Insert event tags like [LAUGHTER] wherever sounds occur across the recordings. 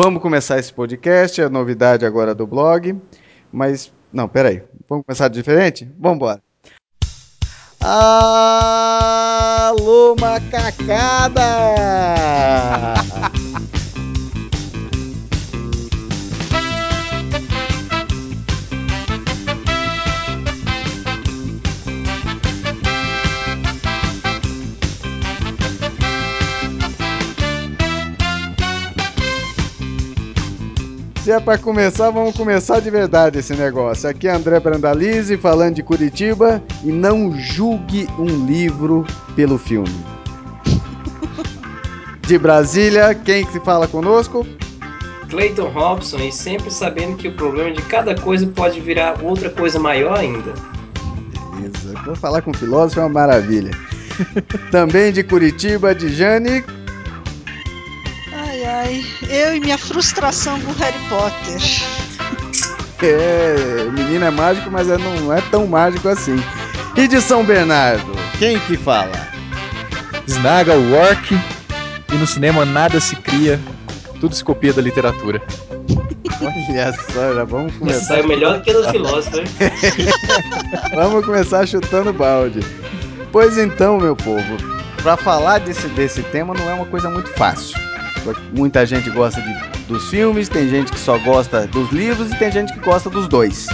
Vamos começar esse podcast, é novidade agora do blog. Mas, não, peraí. Vamos começar diferente? Vamos embora. Alô, macacada! [LAUGHS] Se é para começar, vamos começar de verdade esse negócio. Aqui é André Brandalize falando de Curitiba e não julgue um livro pelo filme. De Brasília, quem que fala conosco? Clayton Robson e sempre sabendo que o problema de cada coisa pode virar outra coisa maior ainda. Beleza, vou falar com o filósofo é uma maravilha. Também de Curitiba, de Jane Ai, eu e minha frustração com Harry Potter. É, o menino é mágico, mas é, não é tão mágico assim. E de São Bernardo, quem que fala? Snaga o Orc e no cinema nada se cria, tudo se copia da literatura. Olha só, já vamos começar. Saiu melhor do que do filósofo, hein? [LAUGHS] vamos começar chutando balde. Pois então, meu povo, para falar desse, desse tema não é uma coisa muito fácil. Muita gente gosta de, dos filmes, tem gente que só gosta dos livros e tem gente que gosta dos dois.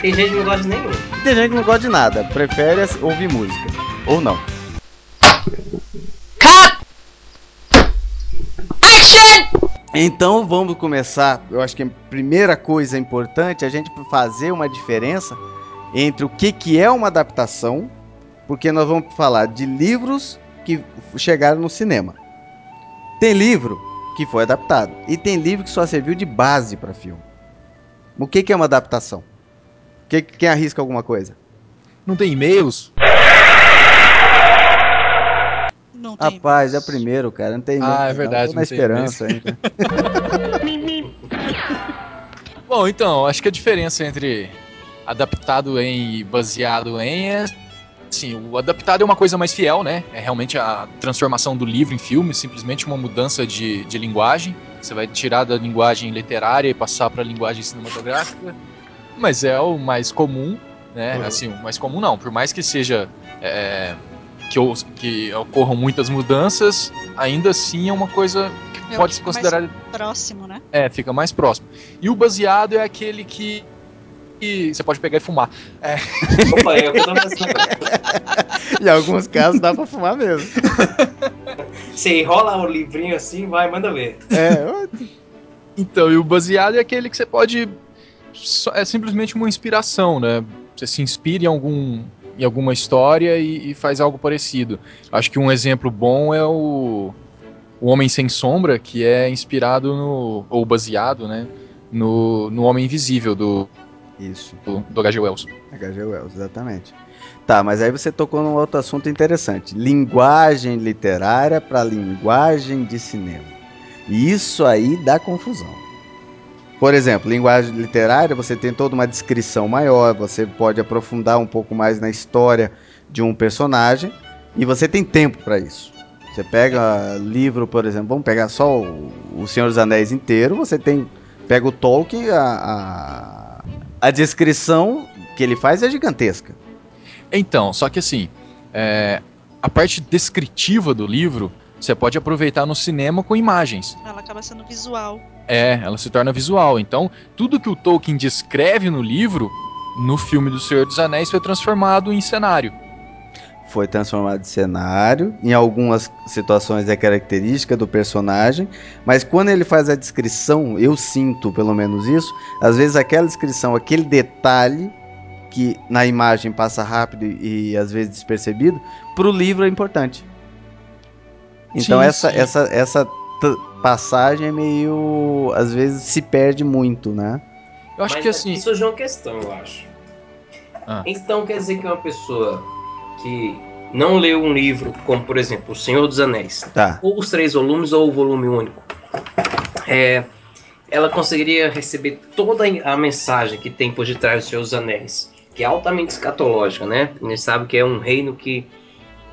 Tem gente que não gosta de nenhum. E tem gente que não gosta de nada, prefere ouvir música. Ou não. Cut! Action! Então vamos começar. Eu acho que a primeira coisa importante é a gente fazer uma diferença entre o que, que é uma adaptação, porque nós vamos falar de livros que chegaram no cinema. Tem livro que foi adaptado e tem livro que só serviu de base para filme. O que, que é uma adaptação? Que, quem arrisca alguma coisa? Não tem e-mails? Não tem Rapaz, é primeiro, cara. Não tem e-mail. Ah, é verdade. Não, tô na esperança ainda. [LAUGHS] Bom, então, acho que a diferença entre adaptado em e baseado em é Sim, o adaptado é uma coisa mais fiel, né? É realmente a transformação do livro em filme, simplesmente uma mudança de, de linguagem. Você vai tirar da linguagem literária e passar para a linguagem cinematográfica. Mas é o mais comum, né? Uhum. Assim, o mais comum não. Por mais que seja. É, que, que ocorram muitas mudanças, ainda assim é uma coisa que é pode se considerar. Mais próximo, né? É, fica mais próximo. E o baseado é aquele que e você pode pegar e fumar. É. [LAUGHS] Opa, eu tô Em alguns casos dá pra fumar mesmo. [LAUGHS] Você enrola o livrinho assim, vai, manda ver. É, então, e o baseado é aquele que você pode. É simplesmente uma inspiração, né? Você se inspira em algum. Em alguma história e, e faz algo parecido. Acho que um exemplo bom é o, o Homem Sem Sombra, que é inspirado no. ou baseado, né? No, no Homem Invisível, do, isso. Do, do H.G. Wells. H.G. Wells, exatamente. Tá, mas aí você tocou num outro assunto interessante. Linguagem literária para linguagem de cinema. E isso aí dá confusão. Por exemplo, linguagem literária, você tem toda uma descrição maior, você pode aprofundar um pouco mais na história de um personagem e você tem tempo para isso. Você pega livro, por exemplo, vamos pegar só o, Senhor dos Anéis inteiro, você tem pega o Tolkien, a, a a descrição que ele faz é gigantesca. Então, só que assim, é, a parte descritiva do livro você pode aproveitar no cinema com imagens. Ela acaba sendo visual. É, ela se torna visual. Então, tudo que o Tolkien descreve no livro, no filme do Senhor dos Anéis, foi transformado em cenário foi transformado em cenário. Em algumas situações é característica do personagem, mas quando ele faz a descrição, eu sinto pelo menos isso, às vezes aquela descrição, aquele detalhe que na imagem passa rápido e, às vezes despercebido, para o livro é importante. Então sim, essa sim. essa essa passagem é meio às vezes se perde muito, né? Eu acho Mas que assim. Isso é uma questão, eu acho. Ah. Então quer dizer que uma pessoa que não leu um livro, como por exemplo O Senhor dos Anéis, tá. ou os três volumes ou o volume único, é, ela conseguiria receber toda a mensagem que tem por detrás do Senhor dos Anéis, que é altamente escatológica, né? A gente sabe que é um reino que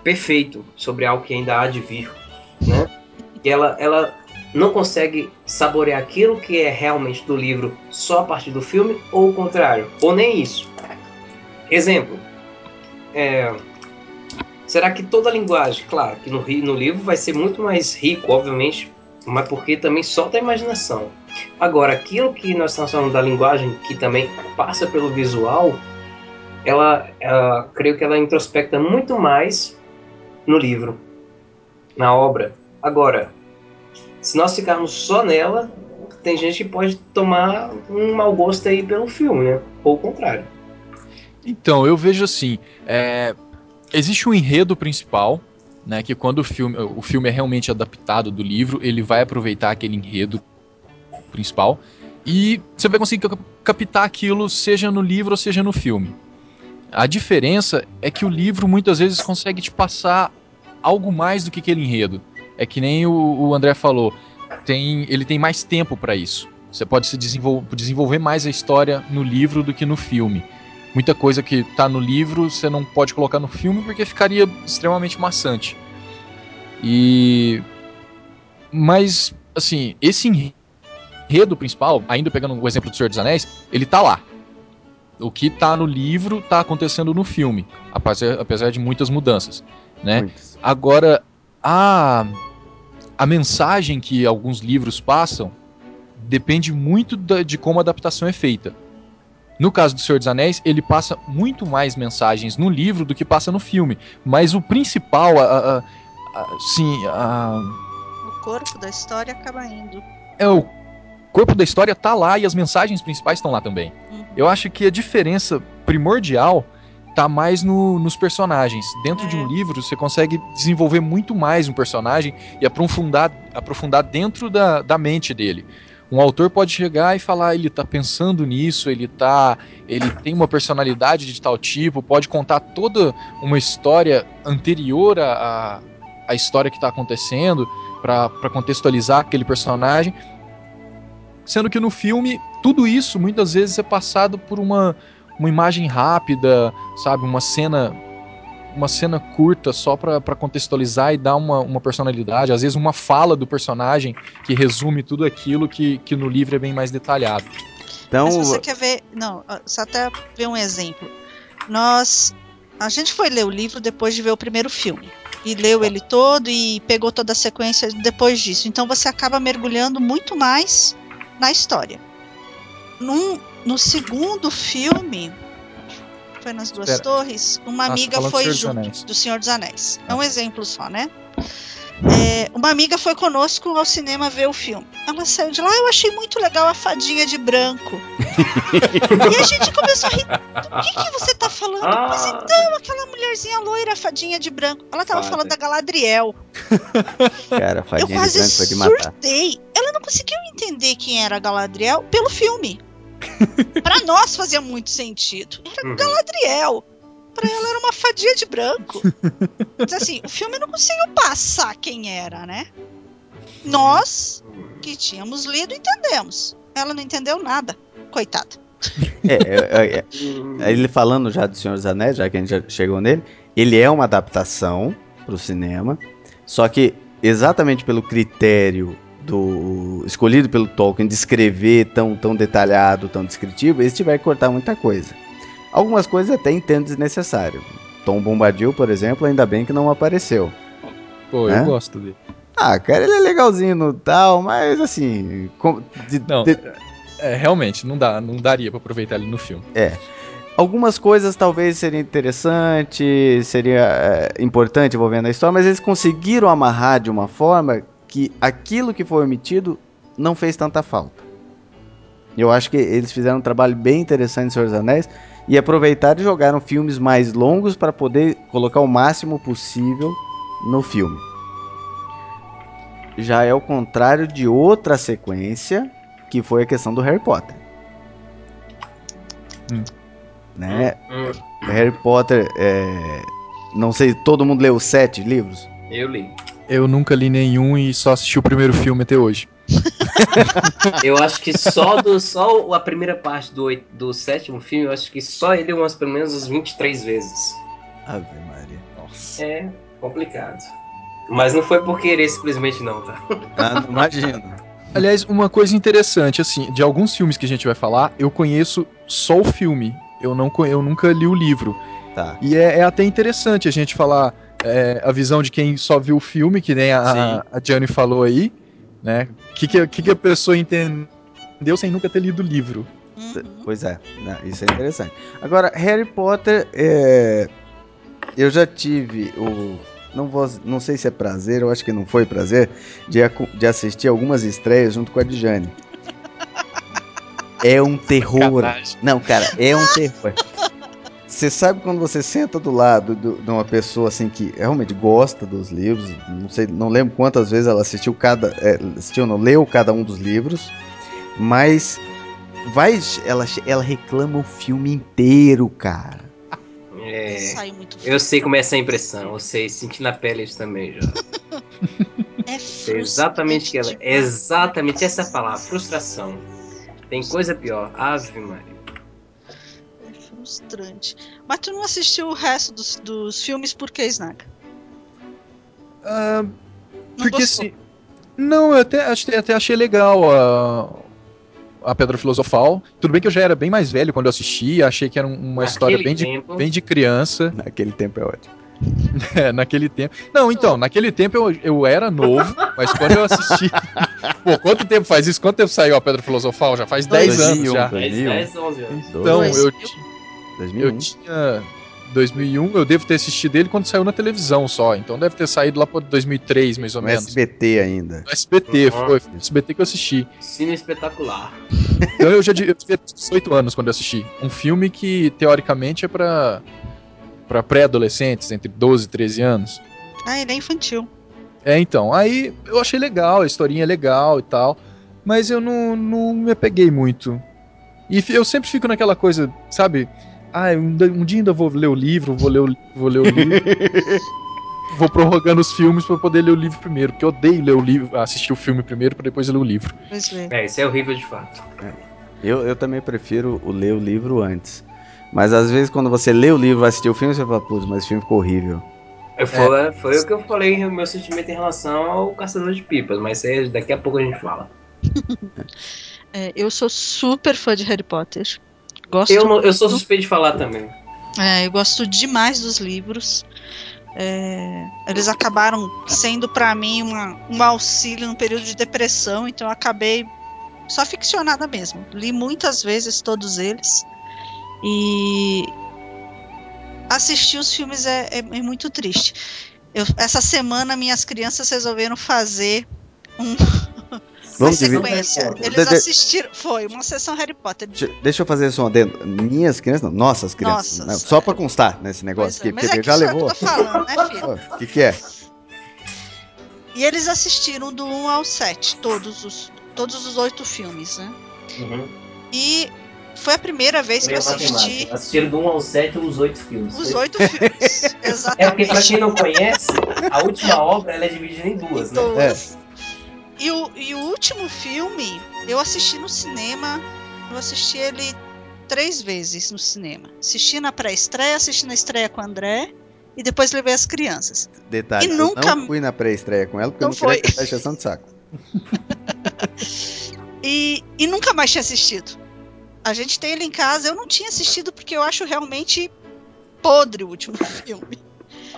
perfeito sobre algo que ainda há de vir, né? E ela, ela não consegue saborear aquilo que é realmente do livro só a partir do filme, ou o contrário, ou nem isso. Exemplo. É, será que toda a linguagem, claro, que no, no livro vai ser muito mais rico, obviamente, mas porque também solta a imaginação. Agora, aquilo que nós estamos falando da linguagem, que também passa pelo visual, ela, ela creio que ela introspecta muito mais no livro, na obra. Agora, se nós ficarmos só nela, tem gente que pode tomar um mau gosto aí pelo filme, né? Ou o contrário. Então, eu vejo assim, é, existe um enredo principal, né, que quando o filme, o filme é realmente adaptado do livro, ele vai aproveitar aquele enredo principal e você vai conseguir captar aquilo seja no livro ou seja no filme. A diferença é que o livro muitas vezes consegue te passar algo mais do que aquele enredo. É que nem o, o André falou, tem, ele tem mais tempo para isso. Você pode se desenvolver, desenvolver mais a história no livro do que no filme. Muita coisa que tá no livro você não pode colocar no filme porque ficaria extremamente maçante. E mas assim, esse enredo principal, ainda pegando o exemplo do Senhor dos Anéis, ele tá lá. O que tá no livro tá acontecendo no filme, apesar, apesar de muitas mudanças, né? Agora a a mensagem que alguns livros passam depende muito da, de como a adaptação é feita. No caso do Senhor dos Anéis, ele passa muito mais mensagens no livro do que passa no filme. Mas o principal, a, a, a, sim, a... o corpo da história acaba indo. É o corpo da história tá lá e as mensagens principais estão lá também. Uhum. Eu acho que a diferença primordial tá mais no, nos personagens. Dentro é. de um é. livro, você consegue desenvolver muito mais um personagem e aprofundar, aprofundar dentro da, da mente dele. Um autor pode chegar e falar, ele tá pensando nisso, ele tá, ele tem uma personalidade de tal tipo, pode contar toda uma história anterior à, à história que está acontecendo para contextualizar aquele personagem. Sendo que no filme, tudo isso muitas vezes é passado por uma, uma imagem rápida, sabe? Uma cena uma cena curta só para contextualizar e dar uma, uma personalidade, às vezes uma fala do personagem que resume tudo aquilo que, que no livro é bem mais detalhado. Então, Mas você quer ver, não, só até ver um exemplo. Nós, a gente foi ler o livro depois de ver o primeiro filme e leu ele todo e pegou toda a sequência depois disso. Então você acaba mergulhando muito mais na história. Num, no segundo filme, foi nas Duas Espera. Torres, uma ah, amiga foi junto do Senhor dos Anéis. É um exemplo só, né? É, uma amiga foi conosco ao cinema ver o filme. Ela saiu de lá, eu achei muito legal a fadinha de branco. e a gente começou a rir. O que, que você tá falando? Ah. Mas então, aquela mulherzinha loira, fadinha de branco. Ela tava Fada. falando da Galadriel. Cara, fadinha eu quase de branco foi de matar. surtei. Ela não conseguiu entender quem era a Galadriel pelo filme. [LAUGHS] para nós fazia muito sentido. Era uhum. Galadriel. Pra ela era uma fadia de branco. Mas assim, o filme não conseguiu passar quem era, né? Nós, que tínhamos lido, entendemos. Ela não entendeu nada. Coitada. É, é, é, é, ele falando já do Senhor dos Anéis, já que a gente já chegou nele, ele é uma adaptação pro cinema, só que exatamente pelo critério do escolhido pelo Tolkien de escrever tão, tão detalhado, tão descritivo, eles tiveram que cortar muita coisa. Algumas coisas até entendo desnecessário. Tom Bombadil, por exemplo, ainda bem que não apareceu. Pô, né? eu gosto dele. Ah, cara, ele é legalzinho no tal, mas assim. De, não, de... É, realmente, não, dá, não daria para aproveitar ele no filme. É. Algumas coisas talvez seria interessante, seria é, importante envolvendo a história, mas eles conseguiram amarrar de uma forma que aquilo que foi omitido não fez tanta falta. Eu acho que eles fizeram um trabalho bem interessante em Senhor dos Anéis e aproveitaram e jogaram filmes mais longos para poder colocar o máximo possível no filme. Já é o contrário de outra sequência, que foi a questão do Harry Potter. Hum. Né? Hum. Harry Potter, é... não sei, todo mundo leu sete livros? Eu li. Eu nunca li nenhum e só assisti o primeiro filme até hoje. eu acho que só do só a primeira parte do, do sétimo filme, eu acho que só ele umas pelo menos umas 23 vezes. Ave Maria. Nossa. É complicado. Mas não foi por querer simplesmente não, tá? Ah, não imagino. Aliás, uma coisa interessante, assim, de alguns filmes que a gente vai falar, eu conheço só o filme. Eu, não, eu nunca li o livro. Tá. E é, é até interessante a gente falar é, a visão de quem só viu o filme, que nem a, a Gianni falou aí, né? O que, que, que, a pessoa entendeu sem nunca ter lido o livro. Uhum. Pois é, isso é interessante. Agora, Harry Potter, é... eu já tive o. Não, vou, não sei se é prazer, eu acho que não foi prazer, de, de assistir algumas estreias junto com a Dijane. É um terror. Não, cara, é um terror. Você sabe quando você senta do lado do, de uma pessoa assim que realmente gosta dos livros, não sei, não lembro quantas vezes ela assistiu cada, é, assistiu, não leu cada um dos livros, mas vai, ela, ela reclama o filme inteiro, cara. É, eu sei como é essa impressão, eu sei, senti na pele isso também já. [LAUGHS] É exatamente que ela, exatamente essa é palavra, frustração. Tem coisa pior, Ave Maria. Frustrante. Mas tu não assistiu o resto dos, dos filmes por que, Snaga? Uh, porque assim. Não, eu até, até achei legal a, a Pedra Filosofal. Tudo bem que eu já era bem mais velho quando eu assisti, achei que era uma Naquele história bem de, bem de criança. Naquele tempo é ótimo. [LAUGHS] É, naquele tempo. Não, então, naquele tempo eu, eu era novo, mas quando eu assisti. [LAUGHS] Pô, quanto tempo faz isso? Quanto tempo saiu a Pedra Filosofal? Já faz 10 anos já. 10, 11 anos. Então, eu, 2001. eu tinha 2001, eu devo ter assistido ele quando saiu na televisão só. Então deve ter saído lá por 2003, mais ou no menos. SBT ainda. No SBT, uhum. foi. No SBT que eu assisti. Cine espetacular. [LAUGHS] Então eu já eu tinha 18 anos quando eu assisti. Um filme que, teoricamente, é pra, pra pré-adolescentes, entre 12 e 13 anos. Ah, ele é infantil. É, então. Aí eu achei legal, a historinha é legal e tal. Mas eu não, não me apeguei muito. E eu sempre fico naquela coisa, sabe? Ah, um, um, dia ainda vou ler o livro, vou ler o, vou ler o livro. [LAUGHS] vou prorrogando os filmes para poder ler o livro primeiro, porque eu odeio ler o livro, assistir o filme primeiro para depois ler o livro. É, isso é horrível de fato. É. Eu, eu também prefiro o ler o livro antes. Mas às vezes quando você lê o livro e assistir o filme, você fala, putz, mas o filme ficou horrível. Foi, é. foi o que eu falei, o meu sentimento em relação ao Caçador de Pipas, mas daqui a pouco a gente fala. [LAUGHS] é, eu sou super fã de Harry Potter. Gosto eu, não, eu sou suspeito de falar também. É, eu gosto demais dos livros. É, eles acabaram sendo para mim uma, um auxílio no período de depressão, então eu acabei só ficcionada mesmo. Li muitas vezes todos eles e assistir os filmes é, é, é muito triste. Eu, essa semana minhas crianças resolveram fazer um, Vamos sequência. Eles assistiram. Foi uma sessão Harry Potter. Deixa eu fazer isso um adendo. Minhas crianças, não, nossas crianças. Nossas, só pra constar nesse negócio aqui, é, porque é já levou. Que falando, né, filho? O que, que é? E eles assistiram do 1 ao 7, todos os, todos os oito filmes, né? Uhum. E foi a primeira vez que eu assisti. Assistiram do 1 ao 7 os oito filmes. Os oito filmes, [LAUGHS] exatamente. É porque, pra quem não conhece, a última obra ela é dividida em duas, em né? Duas. É. E o, e o último filme, eu assisti no cinema. Eu assisti ele três vezes no cinema. Assisti na pré-estreia, assisti na estreia com o André e depois levei as crianças. Detalhe, e nunca... não fui na pré-estreia com ela porque não eu não foi. queria que de saco. [LAUGHS] e, e nunca mais tinha assistido. A gente tem ele em casa, eu não tinha assistido porque eu acho realmente podre o último [LAUGHS] filme.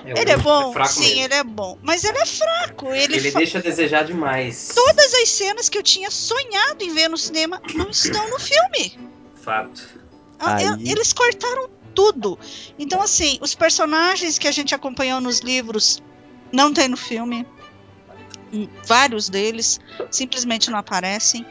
É, ele é bom, é sim, mesmo. ele é bom. Mas ele é fraco. Ele, ele fa... deixa a desejar demais. Todas as cenas que eu tinha sonhado em ver no cinema não estão no filme. Fato. Ah, Aí... Eles cortaram tudo. Então, assim, os personagens que a gente acompanhou nos livros não tem no filme. Hum, vários deles simplesmente não aparecem.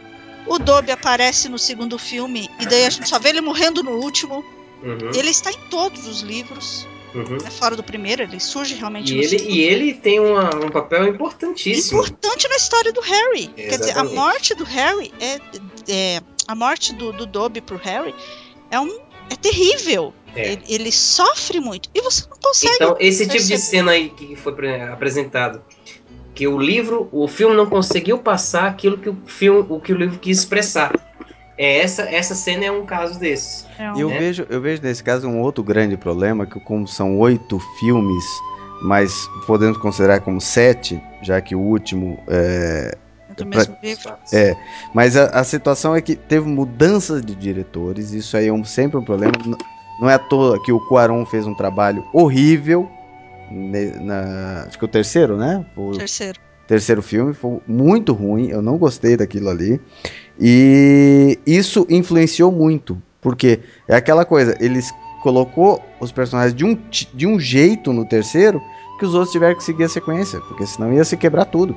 O Dobby aparece no segundo filme e daí a gente só vê ele morrendo no último. Uhum. Ele está em todos os livros. Uhum. É fora do primeiro, ele surge realmente e ele. E ele tem uma, um papel importantíssimo. Importante na história do Harry. Exatamente. Quer dizer, a morte do Harry é. é a morte do, do Dobby pro Harry é um. É terrível. É. Ele, ele, sofre muito. E você não consegue. Então, esse perceber. tipo de cena aí que foi apresentado. Que o livro, o filme não conseguiu passar aquilo que o filme, o que o livro quis expressar. É, essa, essa cena é um caso desses. É um, eu, né? vejo, eu vejo nesse caso um outro grande problema, que como são oito filmes, mas podemos considerar como sete, já que o último é, Do mesmo livro. é, mas a, a situação é que teve mudanças de diretores, isso aí é um- sempre um problema. Não é à toa que o Cuarón fez um trabalho horrível, ne- na, acho que o terceiro, né? O Terceiro. terceiro filme foi muito ruim, eu não gostei daquilo ali. E isso influenciou muito, porque é aquela coisa, eles colocou os personagens de um, de um jeito no terceiro que os outros tiveram que seguir a sequência, porque senão ia se quebrar tudo.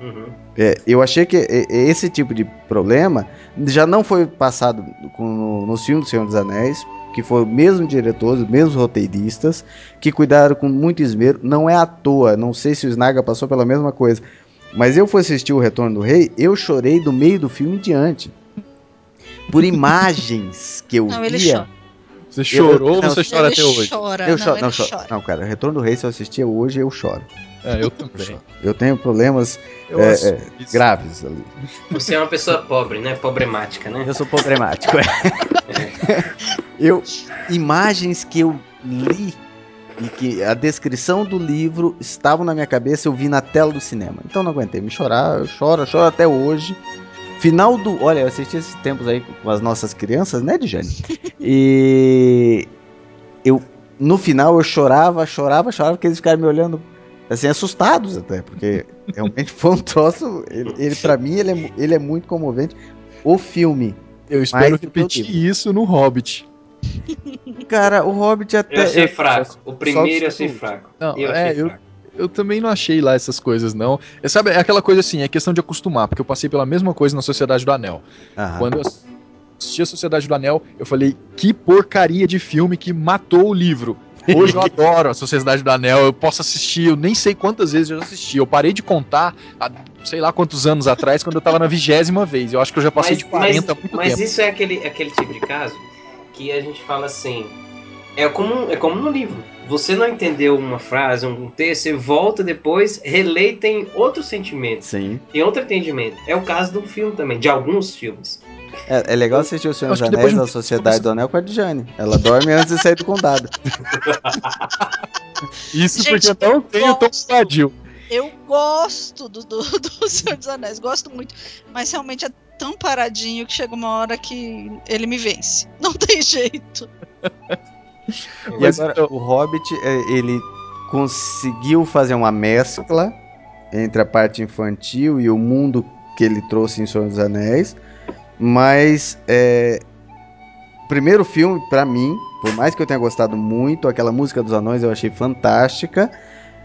Uhum. É, eu achei que esse tipo de problema já não foi passado com, no, nos filmes do Senhor dos Anéis, que foi o mesmo diretor, os mesmos roteiristas, que cuidaram com muito esmero. Não é à toa, não sei se o Snaga passou pela mesma coisa, mas eu fui assistir o Retorno do Rei, eu chorei do meio do filme em diante. Por [LAUGHS] imagens que eu Não, ele via. Você chorou ou não, você chora até hoje? chora. Eu não, choro, não, choro. não, cara, Retorno do Rei, se eu assistir hoje, eu choro. É, eu também. eu tenho problemas Eu É, é, graves ali. Você é uma pessoa pobre, né? Problemática, né? Eu sou problemático. [LAUGHS] eu imagens que eu li e que a descrição do livro estavam na minha cabeça, eu vi na tela do cinema. Então não aguentei me chorar, eu choro, eu choro até hoje. Final do, olha, eu assisti esses tempos aí com as nossas crianças, né, Dijane? [LAUGHS] E eu no final eu chorava, chorava, chorava porque eles ficaram me olhando assim assustados até, porque [LAUGHS] realmente foi um troço, ele, ele para mim ele é, ele é muito comovente. O filme Eu espero repetir isso no Hobbit. Cara, o Hobbit até. Eu achei eu- fraco. O primeiro eu achei só- fraco. Não, eu é, achei eu, fraco. eu também não achei lá essas coisas, não. É, sabe, é aquela coisa assim, é questão de acostumar, porque eu passei pela mesma coisa na Sociedade do Anel. Aham. Quando eu assisti a Sociedade do Anel, eu falei, que porcaria de filme que matou o livro. Hoje eu [LAUGHS] adoro a Sociedade do Anel, eu posso assistir, eu nem sei quantas vezes eu já assisti. Eu parei de contar há sei lá quantos anos atrás, quando eu tava na vigésima vez. Eu acho que eu já passei de 40 há muito mas tempo. isso é aquele, aquele tipo de caso que a gente fala assim. É como, é como no livro. Você não entendeu uma frase, um texto, você volta depois, relê e tem outro sentimento, Sim. tem outro entendimento. É o caso do filme também, de alguns filmes. É, é legal assistir o Senhor dos Anéis da tempo Sociedade do Anel com a Dijane. Ela dorme antes de sair do condado. [LAUGHS] Isso Gente, porque eu não eu tenho gosto. Bombadil. Eu gosto do, do, do Senhor dos Anéis, gosto muito. Mas realmente é tão paradinho que chega uma hora que ele me vence. [LAUGHS] Não tem jeito. E agora, o Hobbit, é, ele conseguiu fazer uma mescla entre a parte infantil e o mundo que ele trouxe em Senhor dos Anéis. Mas é, o primeiro filme, pra mim, por mais que eu tenha gostado muito, aquela música dos anões eu achei fantástica.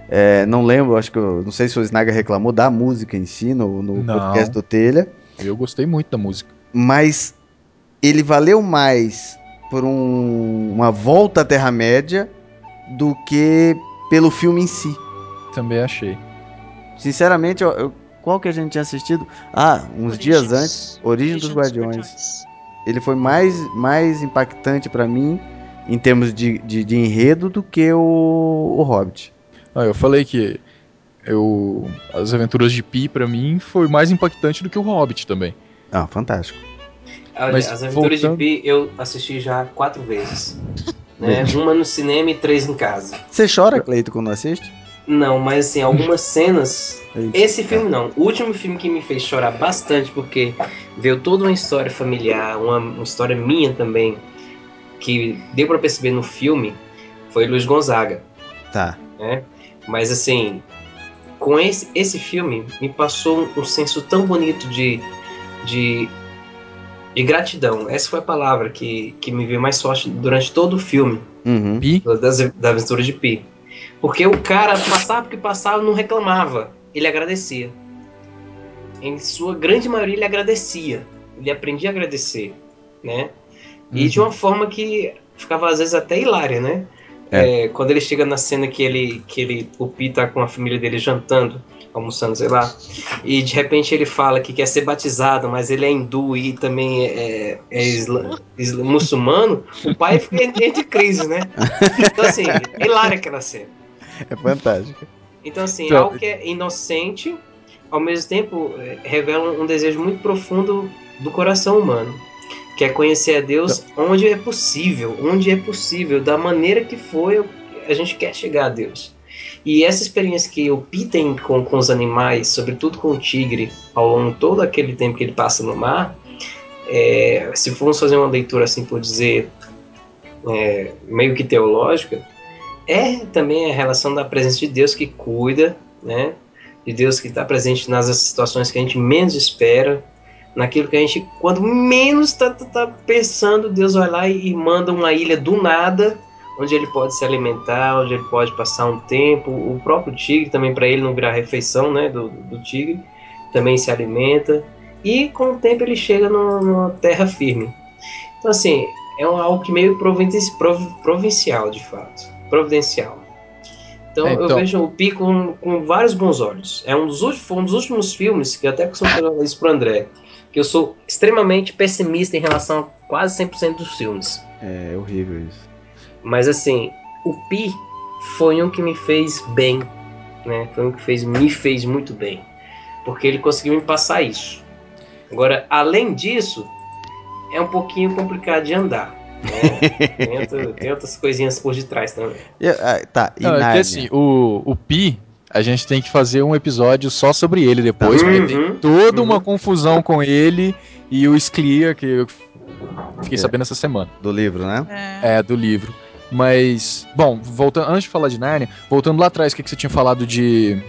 É, não lembro, acho que eu, não sei se o Snaga reclamou da música em si no, no podcast do Telha. Eu gostei muito da música. mas ele valeu mais por um- uma volta à Terra-média do que pelo filme em si. Também achei. Sinceramente, eu- eu- qual que a gente tinha assistido? Ah, uns dias antes, Origem dos Guardiões. Ele foi mais, mais impactante pra mim em termos de, de, de enredo do que o, o Hobbit. Ah, eu falei que eu, as aventuras de Pi, pra mim, foi mais impactante do que o Hobbit também. Ah, fantástico. Olha, Mas As Aventuras voltando- de Pi eu assisti já quatro vezes. Né? Uma no cinema e três em casa. Você chora, Cleito, quando assiste? Não, mas assim, algumas [LAUGHS] cenas. Esse filme não. O último filme que me fez chorar bastante, porque veio toda uma história familiar, uma, uma história minha também, que deu pra perceber no filme, foi Luiz Gonzaga. Tá. né? Mas assim, com esse, esse filme me passou um, um senso tão bonito de, de, de gratidão. Essa foi a palavra que, que me veio mais forte durante todo o filme Uhum. Pi, das, da aventura de Pi. Porque o cara passava porque passava não reclamava, ele agradecia. Em sua grande maioria ele agradecia, ele aprendia a agradecer, né? E de uma forma que ficava às vezes até hilária, né? É, quando ele chega na cena que ele, que ele, o Pi tá com a família dele jantando, almoçando, sei lá, e de repente ele fala que quer ser batizado, mas ele é hindu e também é, é isla- isla- muçulmano, o pai fica entre crise, né? Então assim, é hilária aquela cena. É fantástico. Então assim, Então- algo que é inocente, ao mesmo tempo é, revela um desejo muito profundo do coração humano. Que é conhecer a Deus onde é possível, onde é possível, da maneira que for, a gente quer chegar a Deus. E essa experiência que o Pi tem com, com os animais, sobretudo com o tigre, ao longo de todo aquele tempo que ele passa no mar, é, se formos fazer uma leitura assim por dizer é, meio que teológica, é também a relação da presença de Deus que cuida, né? De Deus que está presente nas situações que a gente menos espera, naquilo que a gente, quando menos está tá, tá pensando, Deus vai lá e, e manda uma ilha do nada onde ele pode se alimentar, onde ele pode passar um tempo. O próprio tigre também, para ele não virar refeição né, do, do tigre, também se alimenta. E com o tempo ele chega numa terra firme. Então, assim, é algo que meio provincial, de fato. Providencial. Então, é, então, eu vejo o Pi com, com vários bons olhos. É um dos, últimos, um dos últimos filmes, que eu até costumo falar isso pro André, que eu sou extremamente pessimista em relação a quase 100% dos filmes. É, é horrível isso. Mas assim, o Pi foi um que me fez bem, né? Foi um que fez, me fez muito bem. Porque ele conseguiu me passar isso. Agora, além disso, é um pouquinho complicado de andar. Né? [LAUGHS] tem, outro, tem, outras coisinhas por detrás também. Uh, tá, e Não, é que assim, o, o Pi, a gente tem que fazer um episódio só sobre ele depois, uhum, porque tem toda uhum. uma confusão com ele e o Sclear, que eu fiquei é. sabendo essa semana. Do livro, né? É, é do livro. Mas, bom, voltando, antes de falar de Narnia, voltando lá atrás, o que, que você tinha falado de,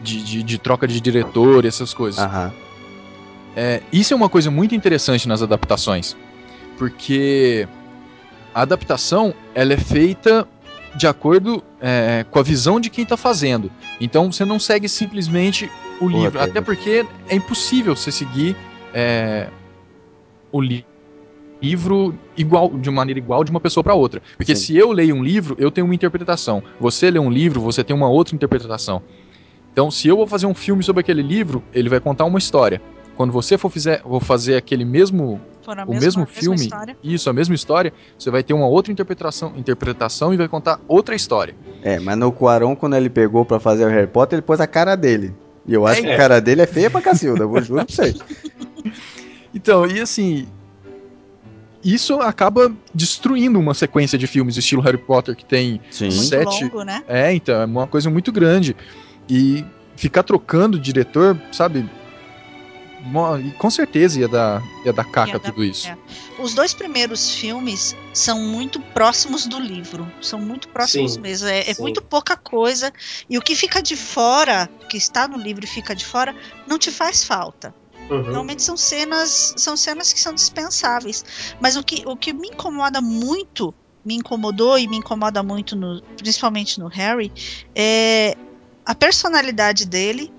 de, de, de troca de diretor e essas coisas. Aham. É, isso é uma coisa muito interessante nas adaptações, porque a adaptação ela é feita de acordo é, com a visão de quem está fazendo. Então você não segue simplesmente o livro, até porque é impossível você seguir é, o livro livro igual, de maneira igual de uma pessoa para outra. Porque Sim. se eu leio um livro, eu tenho uma interpretação. Você lê um livro, você tem uma outra interpretação. Então, se eu vou fazer um filme sobre aquele livro, ele vai contar uma história. Quando você for fizer, vou fazer aquele mesmo o mesma, mesmo filme, isso, a mesma história, você vai ter uma outra interpretação, interpretação e vai contar outra história. É, mas no Quaron, quando ele pegou para fazer o Harry Potter, ele pôs a cara dele. E eu acho é. que a cara dele é feia pra Cacilda, vou juro pra vocês. [LAUGHS] Então, e assim, isso acaba destruindo uma sequência de filmes estilo Harry Potter que tem Sim. sete. Longo, né? É, então, é uma coisa muito grande. E ficar trocando diretor, sabe? Com certeza ia dar, ia dar caca ia dar, tudo isso. É. Os dois primeiros filmes são muito próximos do livro. São muito próximos sim, mesmo. É, é muito pouca coisa. E o que fica de fora, que está no livro e fica de fora, não te faz falta. Uhum. Realmente são cenas, são cenas que são dispensáveis. Mas o que, o que me incomoda muito, me incomodou e me incomoda muito, no, principalmente no Harry, é a personalidade dele,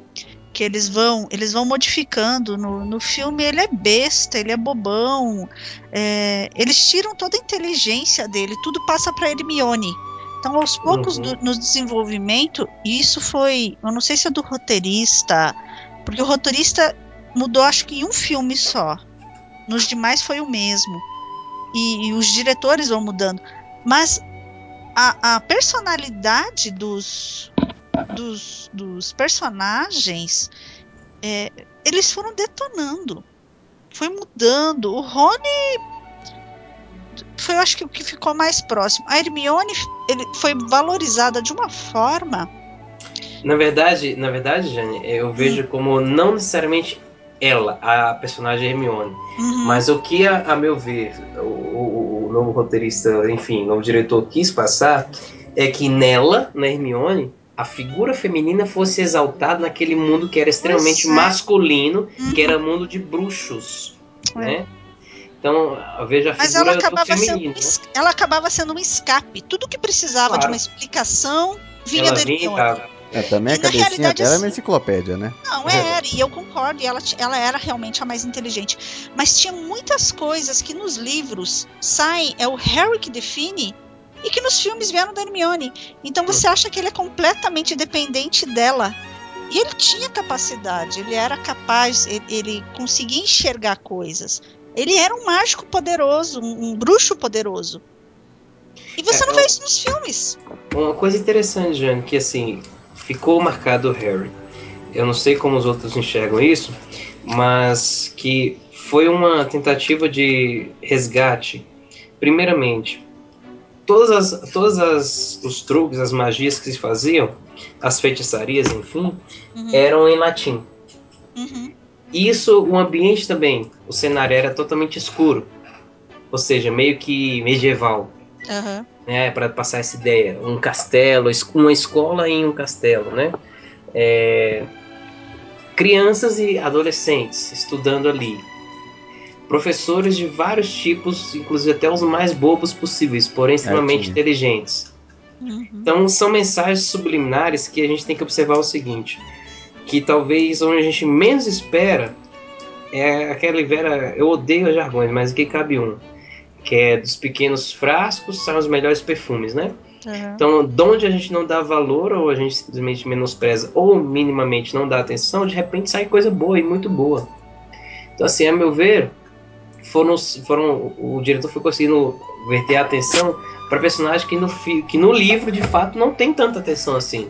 que eles vão eles vão modificando no, no filme ele é besta ele é bobão é, eles tiram toda a inteligência dele tudo passa para Hermione então aos poucos uhum. do, no desenvolvimento isso foi eu não sei se é do roteirista porque o roteirista mudou acho que em um filme só. Nos demais foi o mesmo. E, e os diretores vão mudando. Mas a, a personalidade dos, dos, dos personagens, é, eles foram detonando. Foi mudando. O Rony foi, eu acho que o que ficou mais próximo. A Hermione ele foi valorizada de uma forma. Na verdade, na verdade, Jane, eu vejo hum. como não necessariamente ela, a personagem Hermione. Uhum. Mas o que, a, a meu ver, o, o, o, novo roteirista, enfim, o novo diretor quis passar é que nela, na Hermione, a figura feminina fosse exaltada naquele mundo que era extremamente é. masculino, uhum. que era mundo de bruxos, é. né? Então, veja a Mas figura ela acabava, feminino, sendo, né? ela acabava sendo um escape. Tudo que precisava claro. de uma explicação vinha ela da Hermione. É, também a cabecinha dela é uma enciclopédia, né? Não, é, era, e eu concordo, e ela, ela era realmente a mais inteligente. Mas tinha muitas coisas que nos livros saem, é o Harry que define, e que nos filmes vieram da Hermione. Então você acha que ele é completamente dependente dela. E ele tinha capacidade, ele era capaz, ele, ele conseguia enxergar coisas. Ele era um mágico poderoso, um, um bruxo poderoso. E você é, não vê isso nos filmes. Uma coisa interessante, Jane, que assim, ficou marcado o Harry. Eu não sei como os outros enxergam isso, mas que foi uma tentativa de resgate. Primeiramente, todas as, todas as, os truques, as magias que se faziam, as feitiçarias, enfim, uhum. eram em latim. Uhum. Isso, o ambiente também, o cenário era totalmente escuro, ou seja, meio que medieval. Uhum. Né, para passar essa ideia, um castelo, uma escola em um castelo, né? É, crianças e adolescentes estudando ali, professores de vários tipos, inclusive até os mais bobos possíveis, porém extremamente é, inteligentes. Uhum. Então são mensagens subliminares que a gente tem que observar o seguinte, que talvez onde a gente menos espera é aquela vera, eu odeio jargões, mas aqui cabe um, que é dos pequenos frascos são os melhores perfumes, né? Uhum. Então, de onde a gente não dá valor, ou a gente simplesmente menospreza, ou minimamente não dá atenção, de repente sai coisa boa e muito boa. Então, assim, a meu ver, foram, foram o diretor foi conseguindo verter a atenção para personagens que no, que no livro de fato não tem tanta atenção assim.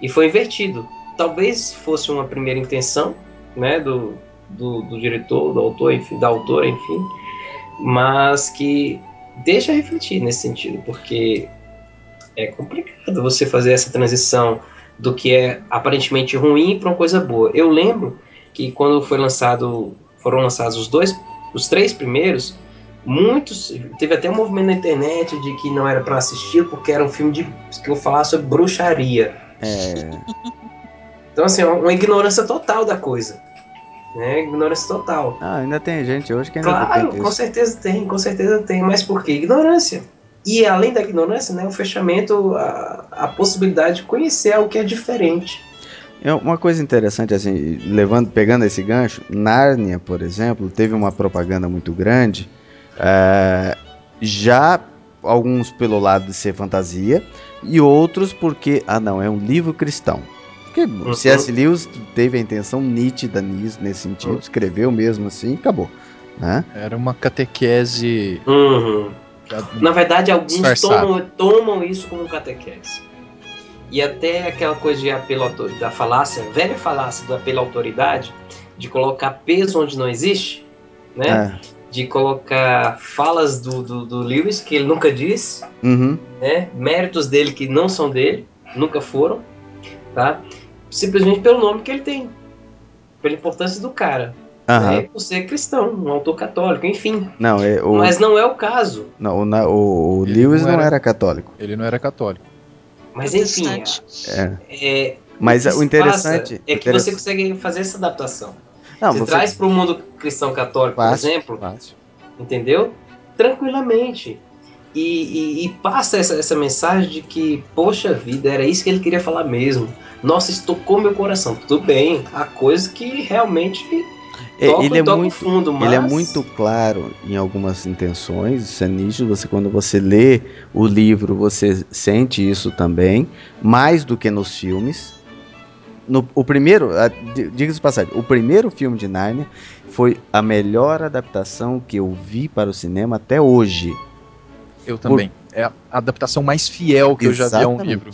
E foi invertido. Talvez fosse uma primeira intenção, né, do, do, do diretor, do autor, enfim, da autora, enfim, mas que deixa refletir nesse sentido, porque é complicado você fazer essa transição do que é aparentemente ruim para uma coisa boa. Eu lembro que quando foi lançado, foram lançados os dois os três primeiros, muitos. Teve até um movimento na internet de que não era para assistir porque era um filme de, que eu falar sobre bruxaria. É. Então, assim, uma ignorância total da coisa. Né? Ignorância total. Ah, ainda tem gente hoje que ainda Claro, com certeza tem, com certeza tem. Mas por quê? Ignorância. E além da ignorância, né, o fechamento, a, a possibilidade de conhecer algo que é diferente. É uma coisa interessante, assim, levando, pegando esse gancho, Nárnia, por exemplo, teve uma propaganda muito grande, é, já alguns pelo lado de ser fantasia, e outros porque, ah não, é um livro cristão. Porque uhum. C.S. Lewis teve a intenção nítida nisso, nesse sentido, uhum. escreveu mesmo assim e acabou. Né? Era uma catequese. Uhum. Na verdade, alguns tomam, tomam isso como catequese. E até aquela coisa de apelo da falácia, velha falácia do apelo à autoridade, de colocar peso onde não existe, né? É. De colocar falas do, do, do, Lewis que ele nunca disse, uhum. né? Méritos dele que não são dele, nunca foram, tá? Simplesmente pelo nome que ele tem, pela importância do cara. Uhum. Né, por ser cristão, um autor católico, enfim. Não, é, o... Mas não é o caso. Não, o, o, o Lewis não era, não era católico. Ele não era católico. Mas enfim, é. é mas o, o interessante é que você consegue fazer essa adaptação. Não, você, você, traz para o mundo cristão católico, fácil, por exemplo, fácil. entendeu? Tranquilamente. E, e, e, passa essa, essa mensagem de que, poxa vida, era isso que ele queria falar mesmo. Nossa, isso tocou meu coração. Tudo bem, há coisa que realmente é, toca, ele é muito fundo, mas... ele é muito claro em algumas intenções isso é nítido você quando você lê o livro você sente isso também mais do que nos filmes. No, o primeiro diga-se passagem o primeiro filme de Narnia foi a melhor adaptação que eu vi para o cinema até hoje. Eu também. Por... é a adaptação mais fiel que Exatamente. eu já vi a um livro.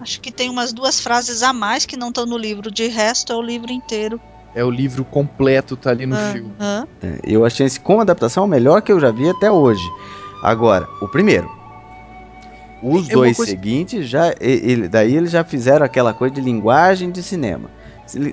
Acho que tem umas duas frases a mais que não estão no livro. De resto é o livro inteiro é o livro completo, tá ali no uh, filme. Uh. É, eu achei esse como adaptação o melhor que eu já vi até hoje. Agora, o primeiro. Os é dois coisa... seguintes, já, ele, daí eles já fizeram aquela coisa de linguagem de cinema.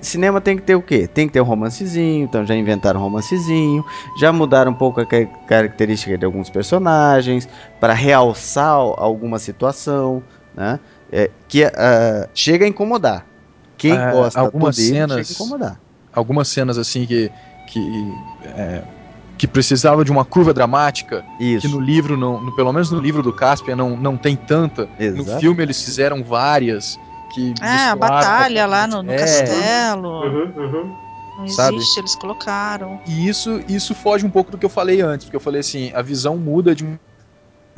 Cinema tem que ter o quê? Tem que ter um romancezinho, então já inventaram um romancezinho, já mudaram um pouco a característica de alguns personagens para realçar alguma situação, né? É, que uh, chega a incomodar. Quem uh, gosta algumas cenas, chega a incomodar algumas cenas assim que que é, que precisava de uma curva dramática Isso. que no livro não, no, pelo menos no livro do Caspian não, não tem tanta Exato. no filme eles fizeram várias que é a batalha lá no, no é. castelo uhum, uhum. Não existe, Sabe? eles colocaram. E isso, isso foge um pouco do que eu falei antes, porque eu falei assim, a visão muda de um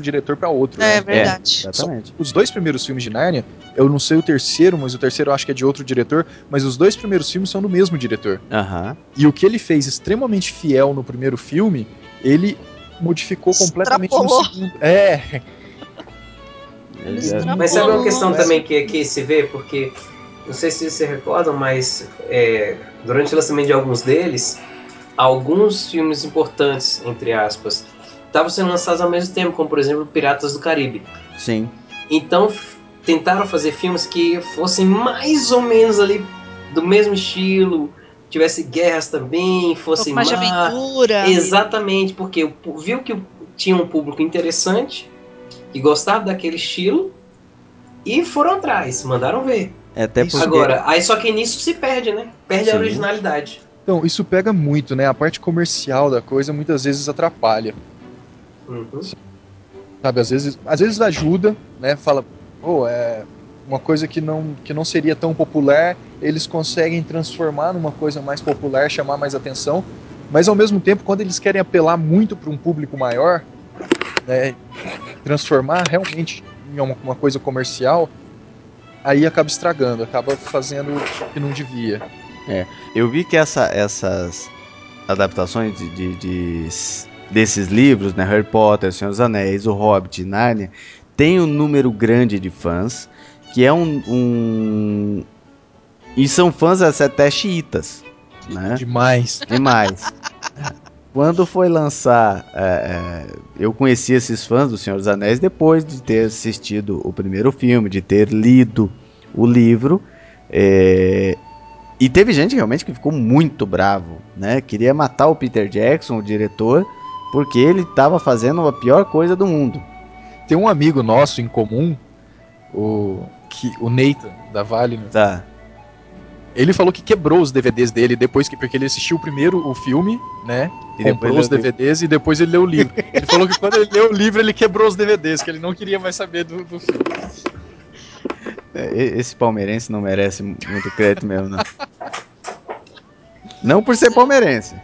diretor para outro. É né? verdade. É, exatamente. os dois primeiros filmes de Narnia, eu não sei o terceiro, mas o terceiro eu acho que é de outro diretor, mas os dois primeiros filmes são do mesmo diretor. Uhum. E o que ele fez extremamente fiel no primeiro filme, ele modificou completamente no segundo. É. Mas sabe uma questão também que aqui se vê, porque não sei se vocês se recordam, mas é, durante o lançamento de alguns deles, alguns filmes importantes, entre aspas, estavam sendo lançados ao mesmo tempo, como por exemplo Piratas do Caribe. Sim. Então tentaram fazer filmes que fossem mais ou menos ali do mesmo estilo, tivesse guerras também, fosse um mais de aventura. Exatamente, porque viu que tinha um público interessante que gostava daquele estilo e foram atrás, mandaram ver. É até porque... Agora, aí só que nisso se perde, né? Perde Sim. a originalidade. Então, isso pega muito, né? A parte comercial da coisa muitas vezes atrapalha. Uhum. Sabe, às vezes, às vezes ajuda, né? Fala, pô, oh, é uma coisa que não, que não seria tão popular, eles conseguem transformar numa coisa mais popular, chamar mais atenção. Mas ao mesmo tempo, quando eles querem apelar muito para um público maior, né, transformar realmente em uma, uma coisa comercial, aí acaba estragando, acaba fazendo o que não devia. É, eu vi que essa, essas adaptações de, de, de, desses livros, né, Harry Potter, Senhor dos Anéis, O Hobbit, Narnia, tem um número grande de fãs, que é um, um... e são fãs até xiitas, né? Demais. Demais. Quando foi lançar, é, é, eu conheci esses fãs do Senhor dos Anéis depois de ter assistido o primeiro filme, de ter lido o livro. É, e teve gente realmente que ficou muito bravo, né? Queria matar o Peter Jackson, o diretor, porque ele estava fazendo a pior coisa do mundo. Tem um amigo nosso em comum, o, que, o Nathan, da Vale. Né? Tá. Ele falou que quebrou os DVDs dele depois que. Porque ele assistiu primeiro o filme, né? E comprou os DVDs e depois ele leu o livro. ele falou que quando ele leu o livro, ele quebrou os DVDs, que ele não queria mais saber do, do filme. É, esse palmeirense não merece muito crédito mesmo, não. Não por ser palmeirense.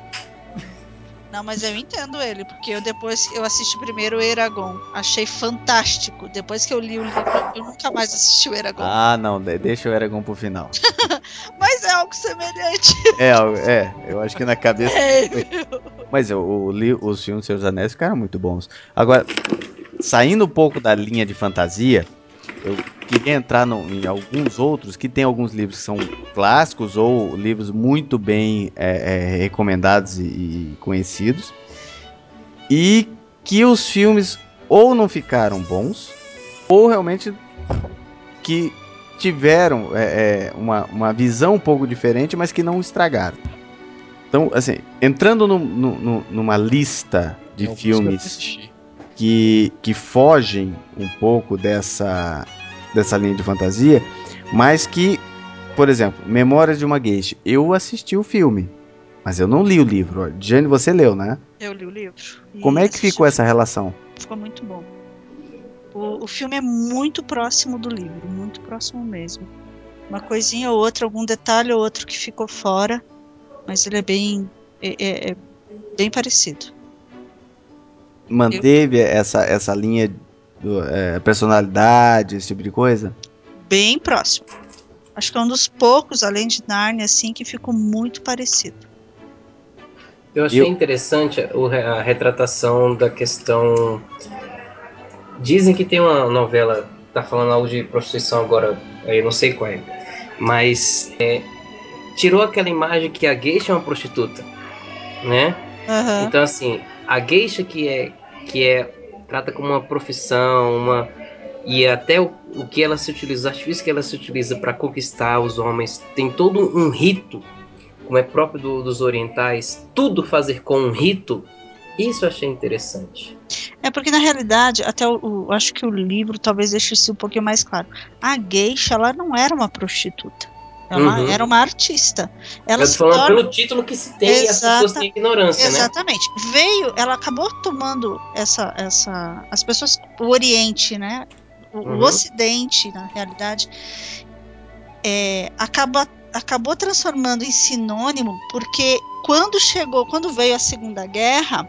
Não, mas eu entendo ele, porque eu depois eu assisti primeiro o Eragon, achei fantástico. Depois que eu li o livro, eu nunca mais assisti o Eragon. Ah, não, deixa o Eragon pro final. [LAUGHS] mas é algo semelhante. É, é, eu acho que na cabeça. É. Mas eu, o, o, os filmes dos Seus Anéis ficaram muito bons. Agora, saindo um pouco da linha de fantasia, eu queria entrar no, em alguns outros que tem alguns livros que são clássicos ou livros muito bem é, é, recomendados e, e, conhecidos e que os filmes ou não ficaram bons ou realmente que tiveram é, é uma, uma visão um pouco diferente, mas que não estragaram. Então, assim, entrando no, no, numa lista de filmes que, que fogem um pouco dessa, dessa linha de fantasia, mas que, por exemplo, Memórias de uma Geisha, eu assisti o filme, mas eu não li o livro. Jane, você leu, né? Eu li o livro. Como é que ficou essa relação? Ficou muito bom. O, o filme é muito próximo do livro, muito próximo mesmo. Uma coisinha ou outra, algum detalhe ou outro que ficou fora, mas ele é bem, é, é, é bem parecido manteve eu... essa, essa linha do, é, personalidade, esse tipo de coisa? Bem próximo. Acho que é um dos poucos, além de Narnia, assim, que ficou muito parecido. Eu achei eu... interessante a retratação da questão. Dizem que tem uma novela, tá falando algo de prostituição agora, eu não sei qual é, mas é, tirou aquela imagem que a geisha é uma prostituta, né? Uhum. Então assim, a geisha que é que é trata como uma profissão, uma e até o, o que ela se utiliza, os artifícios que ela se utiliza para conquistar os homens, tem todo um rito, como é próprio do, dos orientais, tudo fazer com um rito. Isso eu achei interessante. É porque na realidade, até o, o acho que o livro talvez deixe isso um pouquinho mais claro. A geisha, ela não era uma prostituta. Ela uhum. era uma artista. Ela Eu falando torna... pelo título que se tem Exata... e as pessoas têm ignorância, Exatamente. né? Exatamente. Veio, ela acabou tomando essa, essa, as pessoas, o Oriente, né? O, uhum. o Ocidente, na realidade, é, acaba, acabou transformando em sinônimo, porque quando chegou, quando veio a Segunda Guerra,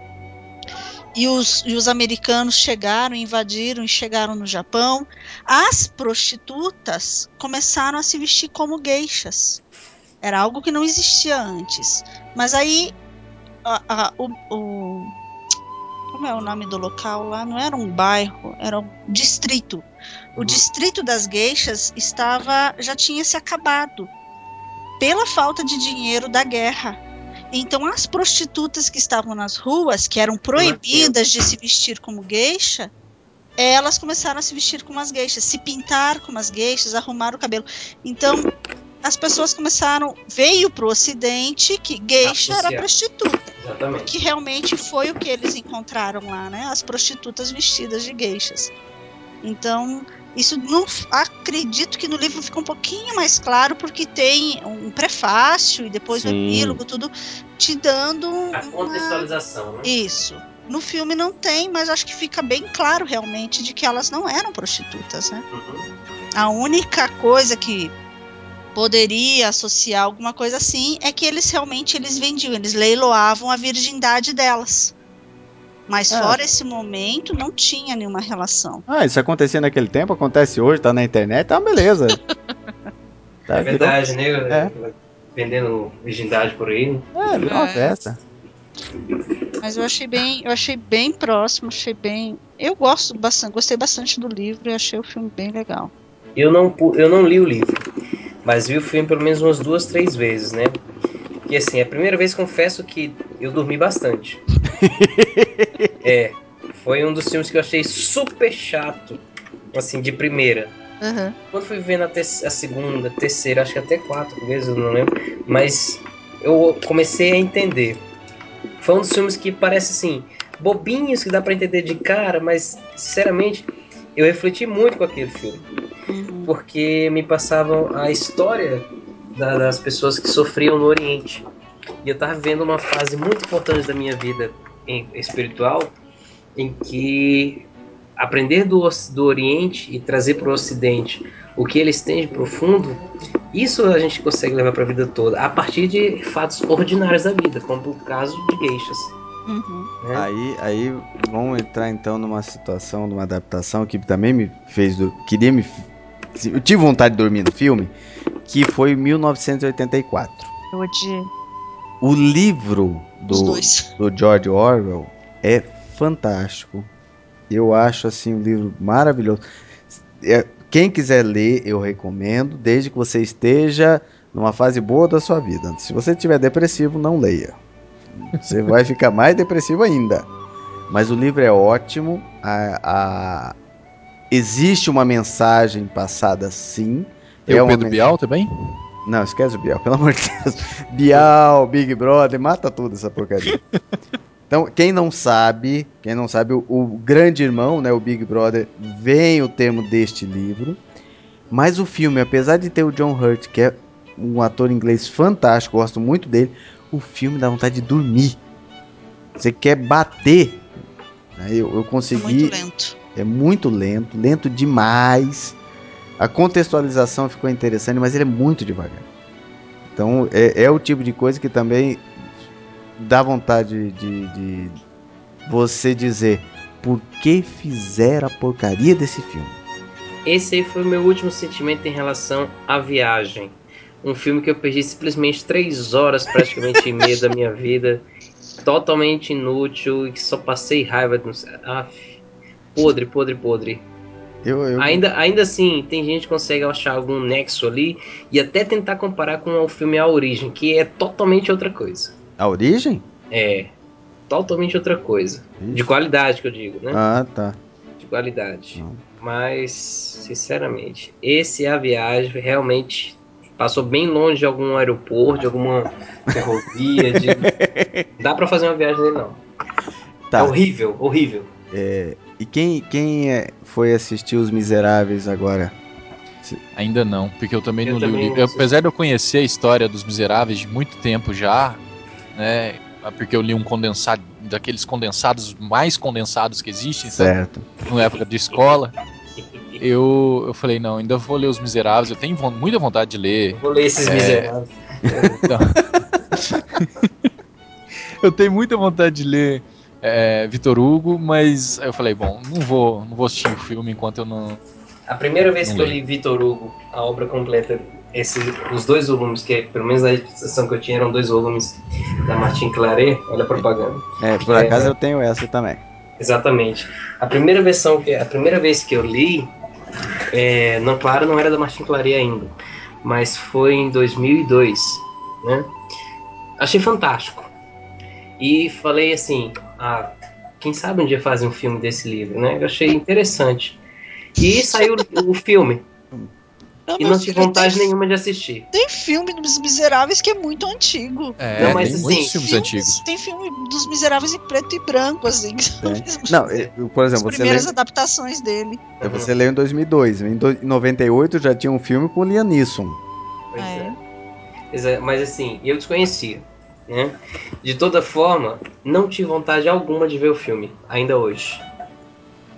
e os, e os americanos chegaram, invadiram e chegaram no Japão, as prostitutas começaram a se vestir como geixas. Era algo que não existia antes. Mas aí a, a, o, o, como é o nome do local lá? Não era um bairro, era um distrito. O distrito das geixas estava já tinha se acabado pela falta de dinheiro da guerra. Então as prostitutas que estavam nas ruas, que eram proibidas de se vestir como geisha, elas começaram a se vestir como as geixas, se pintar como as geixas, arrumar o cabelo. Então, as pessoas começaram, veio para o ocidente que geisha era prostituta. Exatamente. Que realmente foi o que eles encontraram lá, né? As prostitutas vestidas de geixas. Então, isso não acredito que no livro fica um pouquinho mais claro porque tem um prefácio e depois Sim. o epílogo, tudo te dando a contextualização, né? Isso. No filme não tem, mas acho que fica bem claro realmente de que elas não eram prostitutas, né? Uhum. A única coisa que poderia associar alguma coisa assim é que eles realmente eles vendiam, eles leiloavam a virgindade delas. Mas é. fora esse momento, não tinha nenhuma relação. Ah, isso acontecia naquele tempo, acontece hoje, tá na internet, tá beleza. [LAUGHS] tá, é verdade, virou... né? É. Vendendo virgindade por aí. É, virou uma é. festa. Mas eu achei bem, eu achei bem próximo, achei bem. Eu gosto bastante, gostei bastante do livro e achei o filme bem legal. Eu não, eu não li o livro, mas vi o filme pelo menos umas duas, três vezes, né? E assim, a primeira vez confesso que eu dormi bastante. [LAUGHS] [LAUGHS] é, foi um dos filmes que eu achei super chato, assim, de primeira. Uhum. Quando fui vendo a, a segunda, terceira, acho que até quatro vezes, eu não lembro, mas eu comecei a entender. Foi um dos filmes que parece assim, bobinhos que dá para entender de cara, mas sinceramente eu refleti muito com aquele filme. Uhum. Porque me passavam a história da, das pessoas que sofriam no Oriente. E eu tava vivendo uma fase muito importante da minha vida em, espiritual em que aprender do, do Oriente e trazer para o Ocidente o que eles têm de profundo, isso a gente consegue levar para a vida toda, a partir de fatos ordinários da vida, como o caso de geixas. Uhum. Né? Aí, aí vamos entrar então numa situação, numa adaptação que também me fez, do, queria me, eu tive vontade de dormir no filme, que foi 1984. Eu odiei. O livro do, do George Orwell é fantástico. Eu acho assim um livro maravilhoso. É, quem quiser ler, eu recomendo, desde que você esteja numa fase boa da sua vida. Se você estiver depressivo, não leia. Você vai ficar mais depressivo ainda. Mas o livro é ótimo. A, a... Existe uma mensagem passada sim. Tem é o Pedro Bial também? Não, esquece o Bial, [LAUGHS] pelo amor de Deus. Bial, Big Brother, mata tudo essa porcaria. Então, quem não sabe, quem não sabe, o, o, grande irmão, né, o Big Brother, vem o termo deste livro. Mas o filme, apesar de ter o John Hurt, que é um ator inglês fantástico, gosto muito dele, o filme dá vontade de dormir. Você quer bater. Né? Eu, eu consegui. É muito lento. É muito lento, lento demais. A contextualização ficou interessante, mas ele é muito devagar. Então é, é o tipo de coisa que também dá vontade de, de você dizer por que fizeram a porcaria desse filme. Esse aí foi o meu último sentimento em relação à viagem. Um filme que eu perdi simplesmente três horas praticamente e meia da minha [LAUGHS] vida. Totalmente inútil e que só passei raiva. Ah, podre, podre, podre. Eu, eu... Ainda, ainda assim, tem gente que consegue achar algum nexo ali e até tentar comparar com o filme A Origem, que é totalmente outra coisa. A Origem? É, totalmente outra coisa. De qualidade que eu digo, né? Ah, tá. De qualidade. Não. Mas, sinceramente, esse A Viagem realmente passou bem longe de algum aeroporto, de alguma ferrovia. De... [LAUGHS] Dá pra fazer uma viagem dele, não. Tá. É horrível, horrível. É, e quem, quem é, foi assistir Os Miseráveis agora? Ainda não, porque eu também eu não também li o livro. Apesar de eu conhecer a história dos Miseráveis de muito tempo já, né? Porque eu li um condensado, daqueles condensados mais condensados que existem, certo? Na época de escola. Eu, eu falei, não, ainda vou ler Os Miseráveis, eu tenho muita vontade de ler. Eu vou ler esses é... Miseráveis. [LAUGHS] Então... [LAUGHS] eu tenho muita vontade de ler é, Vitor Hugo, mas eu falei, bom, não vou, não vou assistir o filme enquanto eu não. A primeira vez que eu li Vitor Hugo, a obra completa, esse, os dois volumes, que pelo menos na edição que eu tinha eram dois volumes da Martin Claret, olha a propaganda. É, por acaso é, eu tenho essa também. Exatamente. A primeira versão, a primeira vez que eu li, é, não, claro, não era da Martin Claret ainda, mas foi em 2002, né? achei fantástico. E falei assim, ah, quem sabe um dia fazer um filme desse livro, né? Eu achei interessante. E saiu o [LAUGHS] filme. Não, E não tive vontade tem, nenhuma de assistir. Tem filme dos Miseráveis que é muito antigo. É, Não, mas tem assim, muitos filmes Filmes- antigos. Tem filme dos Miseráveis em preto e branco, assim. mesmo Não, é, por as exemplo, você primeiras leu, adaptações dele. é, você leu em 2002. Em do- em 98 já tinha um filme com o Liam Neeson. Pois É. é. Pois é, Mas assim, eu desconhecia. Né? De toda forma, não tive vontade alguma de ver o filme, ainda hoje.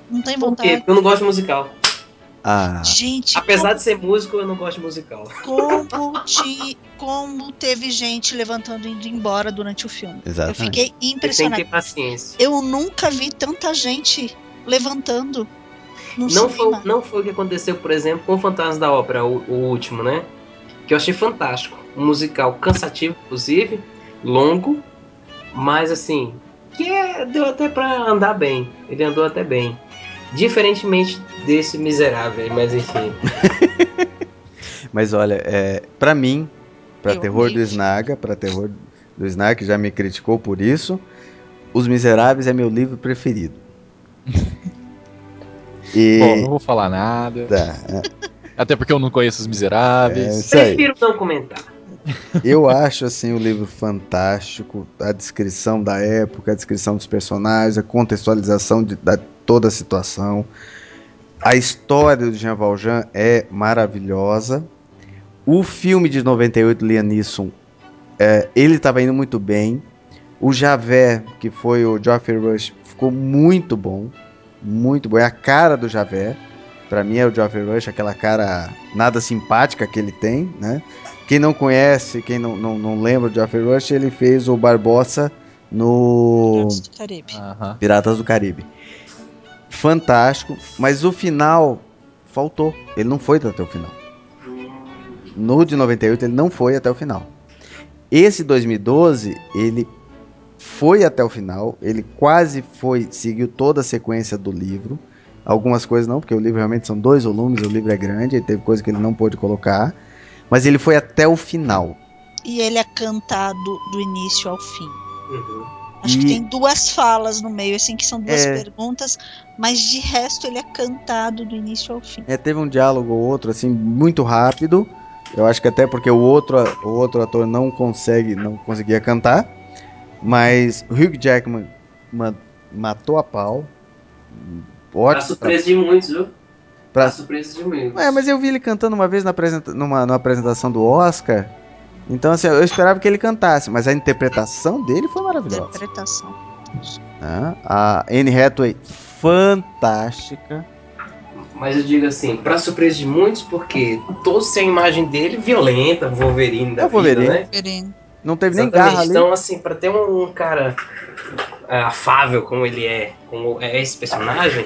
Não tem Por vontade. quê? Porque eu não gosto de musical. Ah, Gente, Apesar de ser músico, eu não gosto de musical. como, te, como teve gente levantando e indo embora durante o filme. Eu exatamente. fiquei Você tem que ter paciência. Eu nunca vi tanta gente levantando no Não foi, não foi o que aconteceu, por exemplo, com o Fantasma da Ópera, o, o último, né? Que eu achei fantástico. Um musical cansativo, inclusive, longo, mas assim, que é, deu até pra andar bem. Ele andou até bem. Diferentemente desse miserável, aí, mas enfim. [LAUGHS] Mas olha, é, para mim, pra Eu terror do. Snaga, pra terror do Snaga, que já me criticou por isso, Os Miseráveis é meu livro preferido. [LAUGHS] e Bom, não vou falar nada. tá, Até porque eu não conheço os é miseráveis. aí. Prefiro não comentar. Eu acho assim o livro fantástico, a descrição da época, a descrição dos personagens, a contextualização de, da toda a situação. A história do Jean Valjean é maravilhosa. O filme de 98 Liam Neeson, é, ele estava indo muito bem. O Javert, que foi o Geoffrey Rush, ficou muito bom, muito bom. É a cara do Javert. Pra mim é o Geoffrey Rush, aquela cara nada simpática que ele tem, né? Quem não conhece, quem não, não, não lembra do Geoffrey Rush, ele fez o Barbossa no Piratas do Caribe. Aham. Piratas do Caribe. Fantástico, mas o final faltou. Ele não foi até o final. No de 98 ele não foi até o final. Esse 2012 ele foi até o final, ele quase foi, seguiu toda a sequência do livro. Algumas coisas não, porque o livro realmente são dois volumes, o livro é grande, e teve coisa que ele não pôde colocar. Mas ele foi até o final. E ele é cantado do início ao fim. Uhum. Acho E- que tem duas falas no meio, assim, que são duas É. perguntas, mas de resto ele é cantado do início ao fim. É, teve um diálogo ou outro, assim, muito rápido. Eu acho que até porque o outro, o outro ator não consegue, não conseguia cantar. Mas o Hugh Jackman ma- matou a pau. Pra Ótimo. surpresa de muitos, viu? Pra Pra... surpresa de muitos. É, mas eu vi ele cantando uma vez na apresenta... numa, numa apresentação do Oscar. Então, assim, eu esperava que ele cantasse, mas a interpretação dele foi maravilhosa. Interpretação. né? A Anne Hathaway, fantástica. Mas eu digo assim, pra surpresa de muitos, porque todos têm a imagem dele violenta, Wolverine da É Wolverine. vida, né? Verino. Não teve nem Exatamente. garra ali. Então, assim, pra ter um, um cara é, afável como ele é, como é esse personagem,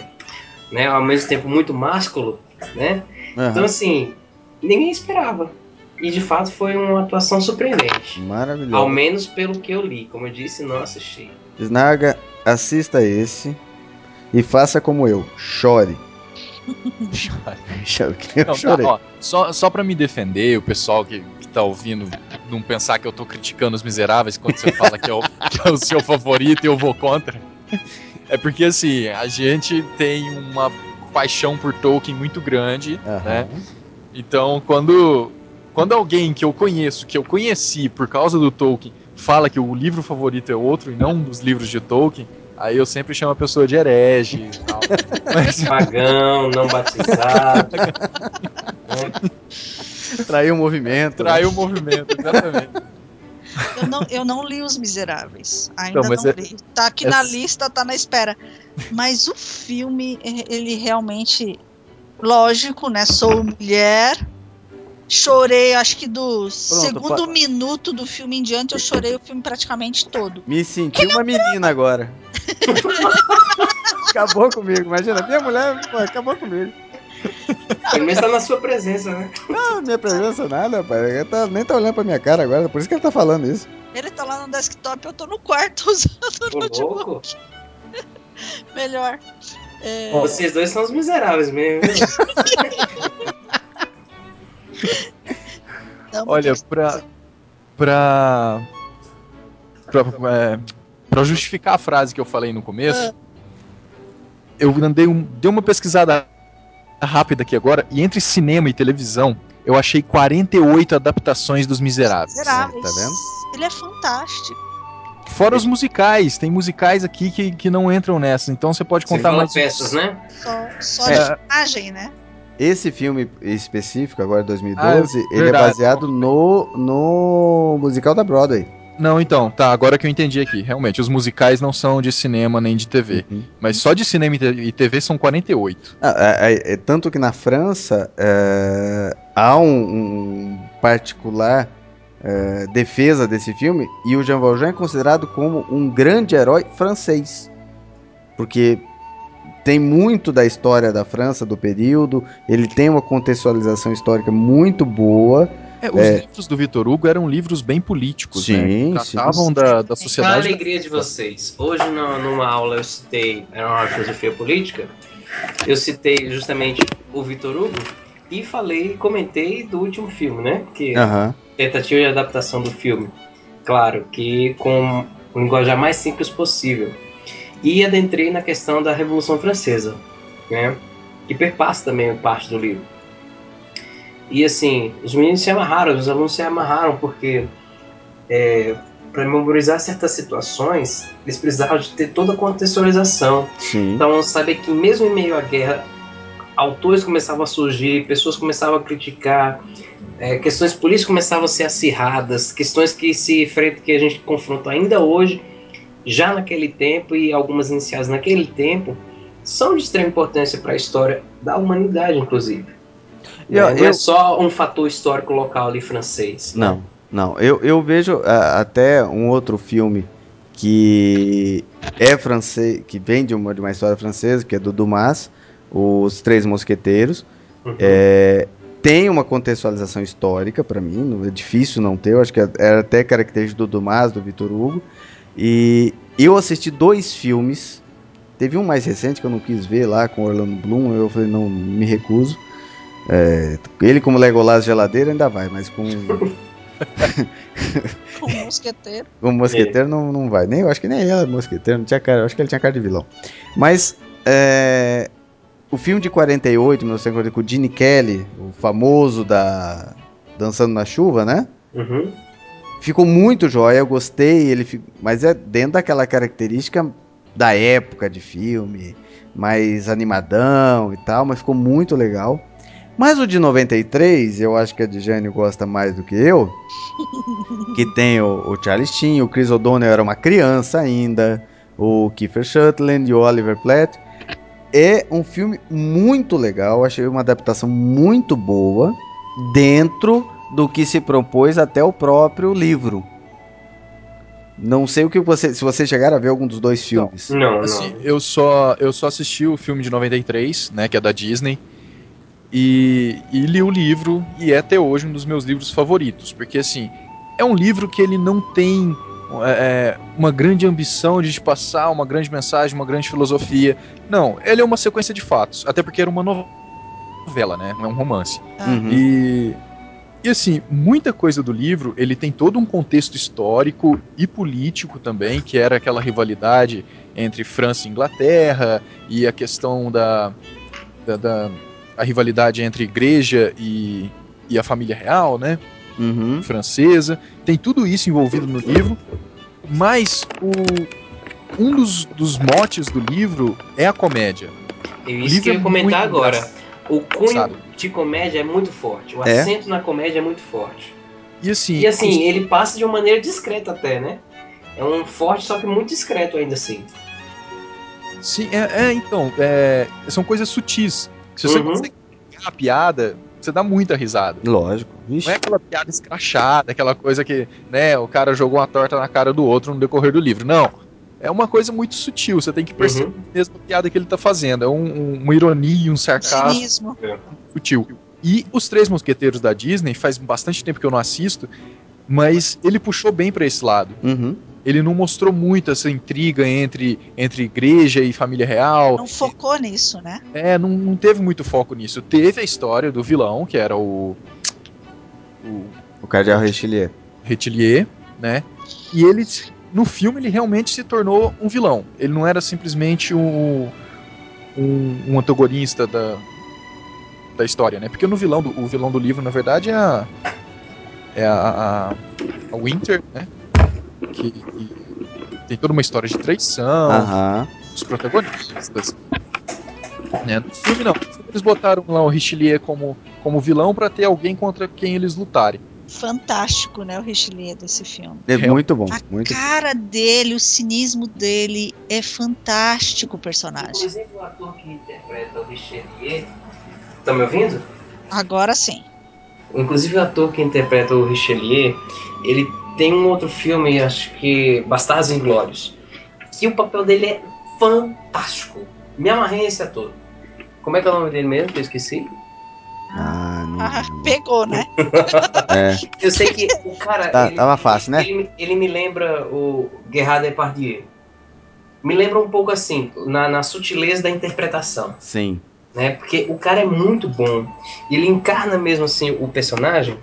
né? Ao mesmo tempo muito másculo, né? Aham. Então, assim, ninguém esperava. E de fato foi uma atuação surpreendente. Maravilhoso. Ao menos pelo que eu li. Como eu disse, não assisti. Snaga, assista esse e faça como eu, chore. Chore, [LAUGHS] Eu Não, tá, ó, só, só pra me defender, o pessoal que, que tá ouvindo não pensar que eu tô criticando os miseráveis quando você fala que é, o, [LAUGHS] que é o seu favorito e eu vou contra. É porque assim, a gente tem uma paixão por Tolkien muito grande, Aham. né? Então, quando, quando alguém que eu conheço, que eu conheci por causa do Tolkien, fala que o livro favorito é outro e não um dos livros de Tolkien, aí eu sempre chamo a pessoa de herege e tal. [LAUGHS] Mas, Pagão, não batizado. Traiu o movimento. né? traiu o movimento, exatamente. Eu não, eu não li Os Miseráveis. Ainda Não, não é- li. Tá aqui é- na lista, tá na espera. Mas o filme, ele realmente. Lógico, né? Sou mulher. Chorei, acho que do segundo pa- minuto do filme em diante, eu chorei o filme praticamente todo. Me senti uma menina agora. [LAUGHS] acabou comigo, imagina. Minha mulher pô, acabou comigo. Pelo menos tá na sua presença, né? Não, minha presença nada, pai. Ele tá- nem tá olhando pra minha cara agora, por isso que ele tá falando isso. Ele tá lá no desktop, eu tô no quarto [LAUGHS] usando o notebook. louco. [LAUGHS] Melhor. É, Vocês dois são os miseráveis mesmo. [LAUGHS] não, Olha, mas- pra, pra, pra, é, pra justificar a frase que eu falei no começo, eu andei um, dei uma pesquisada rápida aqui agora, e entre cinema e televisão, eu achei 48 adaptações dos Miseráveis. Miseráveis. Tá vendo? Ele é fantástico. Fora os musicais, tem musicais aqui que, que não entram nessa, então você pode contar mais. peças, né? Só, só É. de imagem, né? Esse filme específico, agora de 2012, ele é verdade. baseado no, no musical da Broadway. Não, então, tá, agora que eu entendi aqui. Realmente, os musicais não são de cinema nem de TV. Uhum. Mas só de cinema e TV são 48. Ah, é- é- é tanto que na França é, há um, um particular é, defesa desse filme e o Jean Valjean é considerado como um grande herói francês. Porque tem muito da história da França, do período, ele tem uma contextualização histórica muito boa. É, os livros do Vitor Hugo eram livros bem políticos, Sim, né? sim. Tratavam da, da Qual a sociedade. alegria de vocês? Hoje, na- numa aula, eu citei era uma filosofia política, eu citei justamente o Vitor Hugo e falei, comentei do último filme, né? Que Aham. tentativa de adaptação do filme. Claro, que com o linguajar mais simples possível. E adentrei na questão da Revolução Francesa, né? Que perpassa também parte do livro. E assim, os meninos se amarraram, os alunos se amarraram, porque para memorizar certas situações, eles precisavam de ter toda a contextualização. Sim. Então, saber que mesmo em meio à guerra, autores começavam a surgir, pessoas começavam a criticar, é, questões políticas começavam a ser acirradas, questões que se enfrentam, que a gente confronta ainda hoje, já naquele tempo e algumas iniciadas naquele tempo, são de extrema importância para a história da humanidade, inclusive. Ó, É, não é eu- só um fator histórico local ali francês. né? Não, não. Eu, eu vejo ah, até um outro filme que é francês, que vem de uma, de uma história francesa, que é do Dumas, Os Três Mosqueteiros. Uhum. É, tem uma contextualização histórica para mim, não- é difícil não ter, eu acho que era até característica do Dumas, do Vitor Hugo. E eu assisti dois filmes, teve um mais recente que eu não quis ver lá com Orlando Bloom, eu falei, não, me recuso. É, ele como Legolas geladeira ainda vai, mas com [LAUGHS] Com mosqueteiro. como mosqueteiro não, não vai. Nem, eu acho que nem ele era mosqueteiro, não tinha cara, eu acho que ele tinha cara de vilão. Mas é, o filme de 48, 1948, com o Gene Kelly, o famoso da Dançando na Chuva, né? Uhum. Ficou muito jóia, eu gostei, ele mas é dentro daquela característica da época de filme, mais animadão e tal, mas ficou muito legal. Mas o de 93, eu acho que a Dijane gosta mais do que eu, [LAUGHS] que tem o, o Charlie Sheen, o Chris O'Donnell era uma criança ainda, o Kiefer Sutherland e o Oliver Platt. É um filme muito legal, achei uma adaptação muito boa dentro do que se propôs até o próprio livro. Não sei o que você, se você chegar a ver algum dos dois filmes. Não, não. Assim, eu só, eu só assisti o filme de 93, né, que é da Disney, e, e li o livro, e é até hoje um dos meus livros favoritos, porque assim, é um livro que ele não tem é, uma grande ambição de te passar uma grande mensagem, uma grande filosofia. Não, ele é uma sequência de fatos, até porque era uma novela, né, não é um romance. Ah, Uhum. E, e assim, muita coisa do livro, ele tem todo um contexto histórico e político também, que era aquela rivalidade entre França e Inglaterra, e a questão da, da, da- a rivalidade entre igreja e, e a família real, né, Uhum. francesa. Tem tudo isso envolvido no livro, mas o, um dos, dos motes do livro é a comédia. E O isso livro que eu é ia comentar muito agora. engraçado. O cunho Sabe? de comédia é muito forte. O É? acento na comédia é muito forte. E assim, E assim, ele passa de uma maneira discreta até, né? É um forte, só que muito discreto ainda assim. Sim, é, é, então, é, são coisas sutis. Se você Uhum. consegue pegar a piada, você dá muita risada. Lógico. Vixe. Não é aquela piada escrachada, aquela coisa que, né, o cara jogou uma torta na cara do outro no decorrer do livro. Não. É uma coisa muito sutil, você tem que perceber Uhum. Cinismo. sutil. E Os Três Mosqueteiros da Disney, faz bastante tempo que eu não assisto, mas ele puxou bem pra esse lado. Uhum. Ele não mostrou muito essa intriga entre, entre igreja e família real. Não focou nisso, né? É, não, não teve muito foco nisso. Teve a história do vilão, que era o. O O Cardeal Richelieu. Retilier, né? E ele no filme ele realmente se tornou um vilão. Ele não era simplesmente um, um, um antagonista da, da história, né? Porque no vilão do, o vilão do livro, na verdade, é a, é a, a, a Winter, né? Que, que, tem toda uma história de traição, Aham. os protagonistas. Né? No filme não. Eles botaram lá o Richelieu como, como vilão pra ter alguém contra quem eles lutarem. Fantástico, né? O Richelieu desse filme. É muito bom, A muito cara dele, o cinismo dele é fantástico o personagem. Inclusive o ator que interpreta o Richelieu. Tá me ouvindo? Agora sim. Inclusive o ator que interpreta o Richelieu, ele tem um outro filme, acho que Bastardos Inglórios, que o papel dele é fantástico. Me amarrei nesse ator. Como é que é o nome dele mesmo? Que eu esqueci. Ah, não. Ah, pegou, né? [LAUGHS] É, Eu sei que o cara. Tá- ele- tava fácil, né? Ele, me- ele me lembra o Gerard Depardieu. Me lembra um pouco assim, na, na sutileza da interpretação. sim. né? Porque o cara é muito bom. Ele encarna mesmo assim o personagem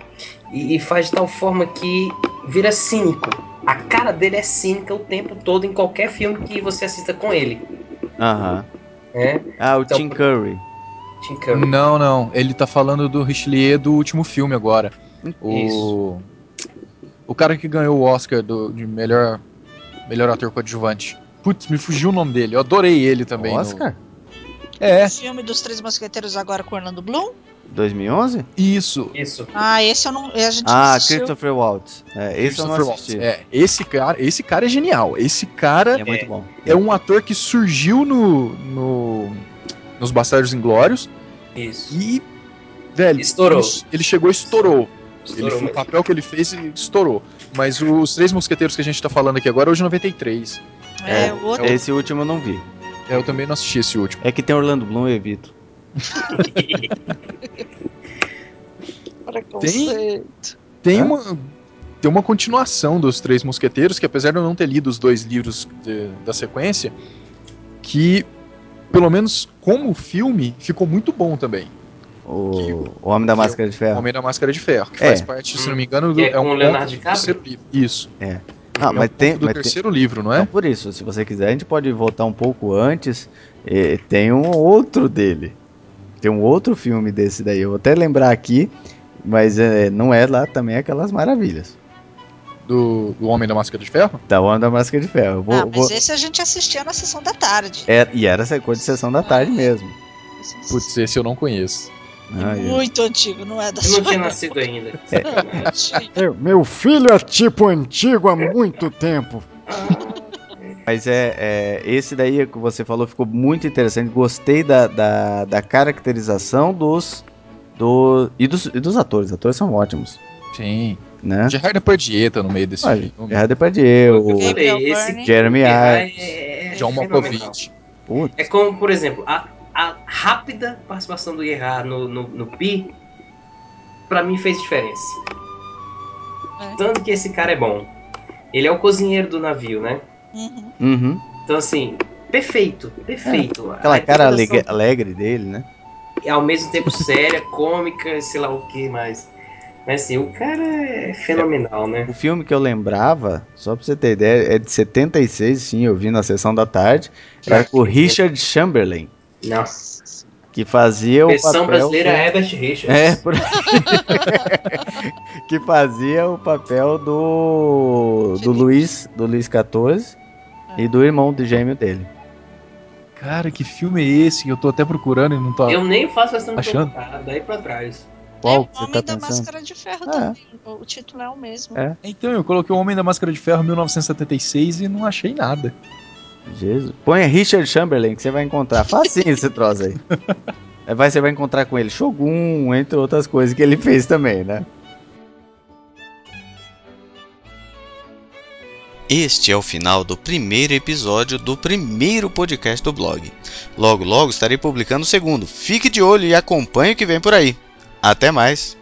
e, e faz de tal forma que vira cínico. A cara dele é cínica o tempo todo em qualquer filme que você assista com ele, Aham. né? Ah, o Então- Tim Curry. Tim Curry. Não, não. Ele tá falando do Richelieu do último filme agora. O, Isso. o cara que ganhou o Oscar do, de melhor, melhor ator coadjuvante. Putz, me fugiu o nome dele. Eu adorei ele também. no- Oscar? É, O filme dos Três Mosqueteiros agora com Orlando Bloom? 2011? isso. Isso. Ah, esse eu não. A gente Ah, assistiu. Christopher Waltz. É, esse eu não Christopher assisti. Waltz. É, esse cara, esse cara é genial. Esse cara É muito bom. é um ator que surgiu no, no nos Bastardos Inglórios Isso. e velho, Estourou. Ele, ele chegou e estourou. Estourou ele, o papel que ele fez estourou. Mas os Três Mosqueteiros que a gente tá falando aqui agora é hoje 93. É, É, o outro. Esse último eu não vi. É, eu também não assisti esse último. É que tem Orlando Bloom e evito. [LAUGHS] Preconceito. Tem Hã? uma tem uma continuação dos Três Mosqueteiros que apesar de eu não ter lido os dois livros de- da sequência, que pelo menos como filme ficou muito bom também. O, o Homem da Máscara de O Ferro. Homem da Máscara de Ferro, que É. faz parte, se não me engano, do, Que é é um o Leonardo do DiCaprio? terceiro livro. Isso. Ah, é mas um tem. do mas tem- terceiro livro, não é? Então, por isso, se você quiser, a gente pode voltar um pouco antes. Tem um outro dele. Tem um outro filme desse daí. Eu vou até lembrar aqui, mas eh, não é lá também aquelas maravilhas. Do, do Homem da Máscara de Ferro? Da Onda da Máscara de Ferro. Vou, ah, mas vou- esse a gente assistia na sessão da tarde. É, e era essa coisa de sessão da tarde mesmo. Não Putz, esse eu não conheço. Ah, é é. muito antigo, não é da Eu não sua tinha nascido ainda. época. Meu, meu filho é tipo antigo há muito tempo. Mas é, é, esse daí que você falou ficou muito interessante. Gostei da, da, da caracterização dos, do, e, dos, e dos atores. Os atores são ótimos, Sim. né? Gerard Depardieu tá no meio desse Ah, filme. Gerard Depardieu, Eu o esse. Jeremy Irons. é, é John. Malkovich. É como, por exemplo, a, a rápida participação do Gerard no, no, no Pi, pra mim fez diferença. É. Tanto que esse cara é bom. Ele é o cozinheiro do navio, né? Uhum. Uhum. Então, assim, perfeito, perfeito. Aquela A cara alegre, alegre dele, né? é ao mesmo tempo séria, [LAUGHS] cômica, sei lá o que mais. Mas assim, o cara é fenomenal, né? O filme que eu lembrava, só pra você ter ideia, é de 76, sim, eu vi na sessão da tarde. Era com o Richard Chamberlain, Nossa. que fazia o Versão papel... brasileira do- é Herbert Richards. É, por... [LAUGHS] que fazia o papel do do. Luiz, do Luiz XIV e do irmão do gêmeo dele. Cara, que filme é esse? Eu tô até procurando e não tô. Eu nem faço de Achando? colocar, daí pra trás. Qual é o Homem tá da pensando? Máscara de Ferro É. também. O título é o mesmo. É. Então, eu coloquei o Homem da Máscara de Ferro 1976 e não achei nada. Jesus. Põe Richard Chamberlain que você vai encontrar. Facinho esse troço aí. Aí [LAUGHS] vai, você vai encontrar com ele Shogun, entre outras coisas que ele fez também, né? Este é o final do primeiro episódio do primeiro podcast do blog. Logo, logo estarei publicando o segundo. Fique de olho e acompanhe o que vem por aí. Até mais!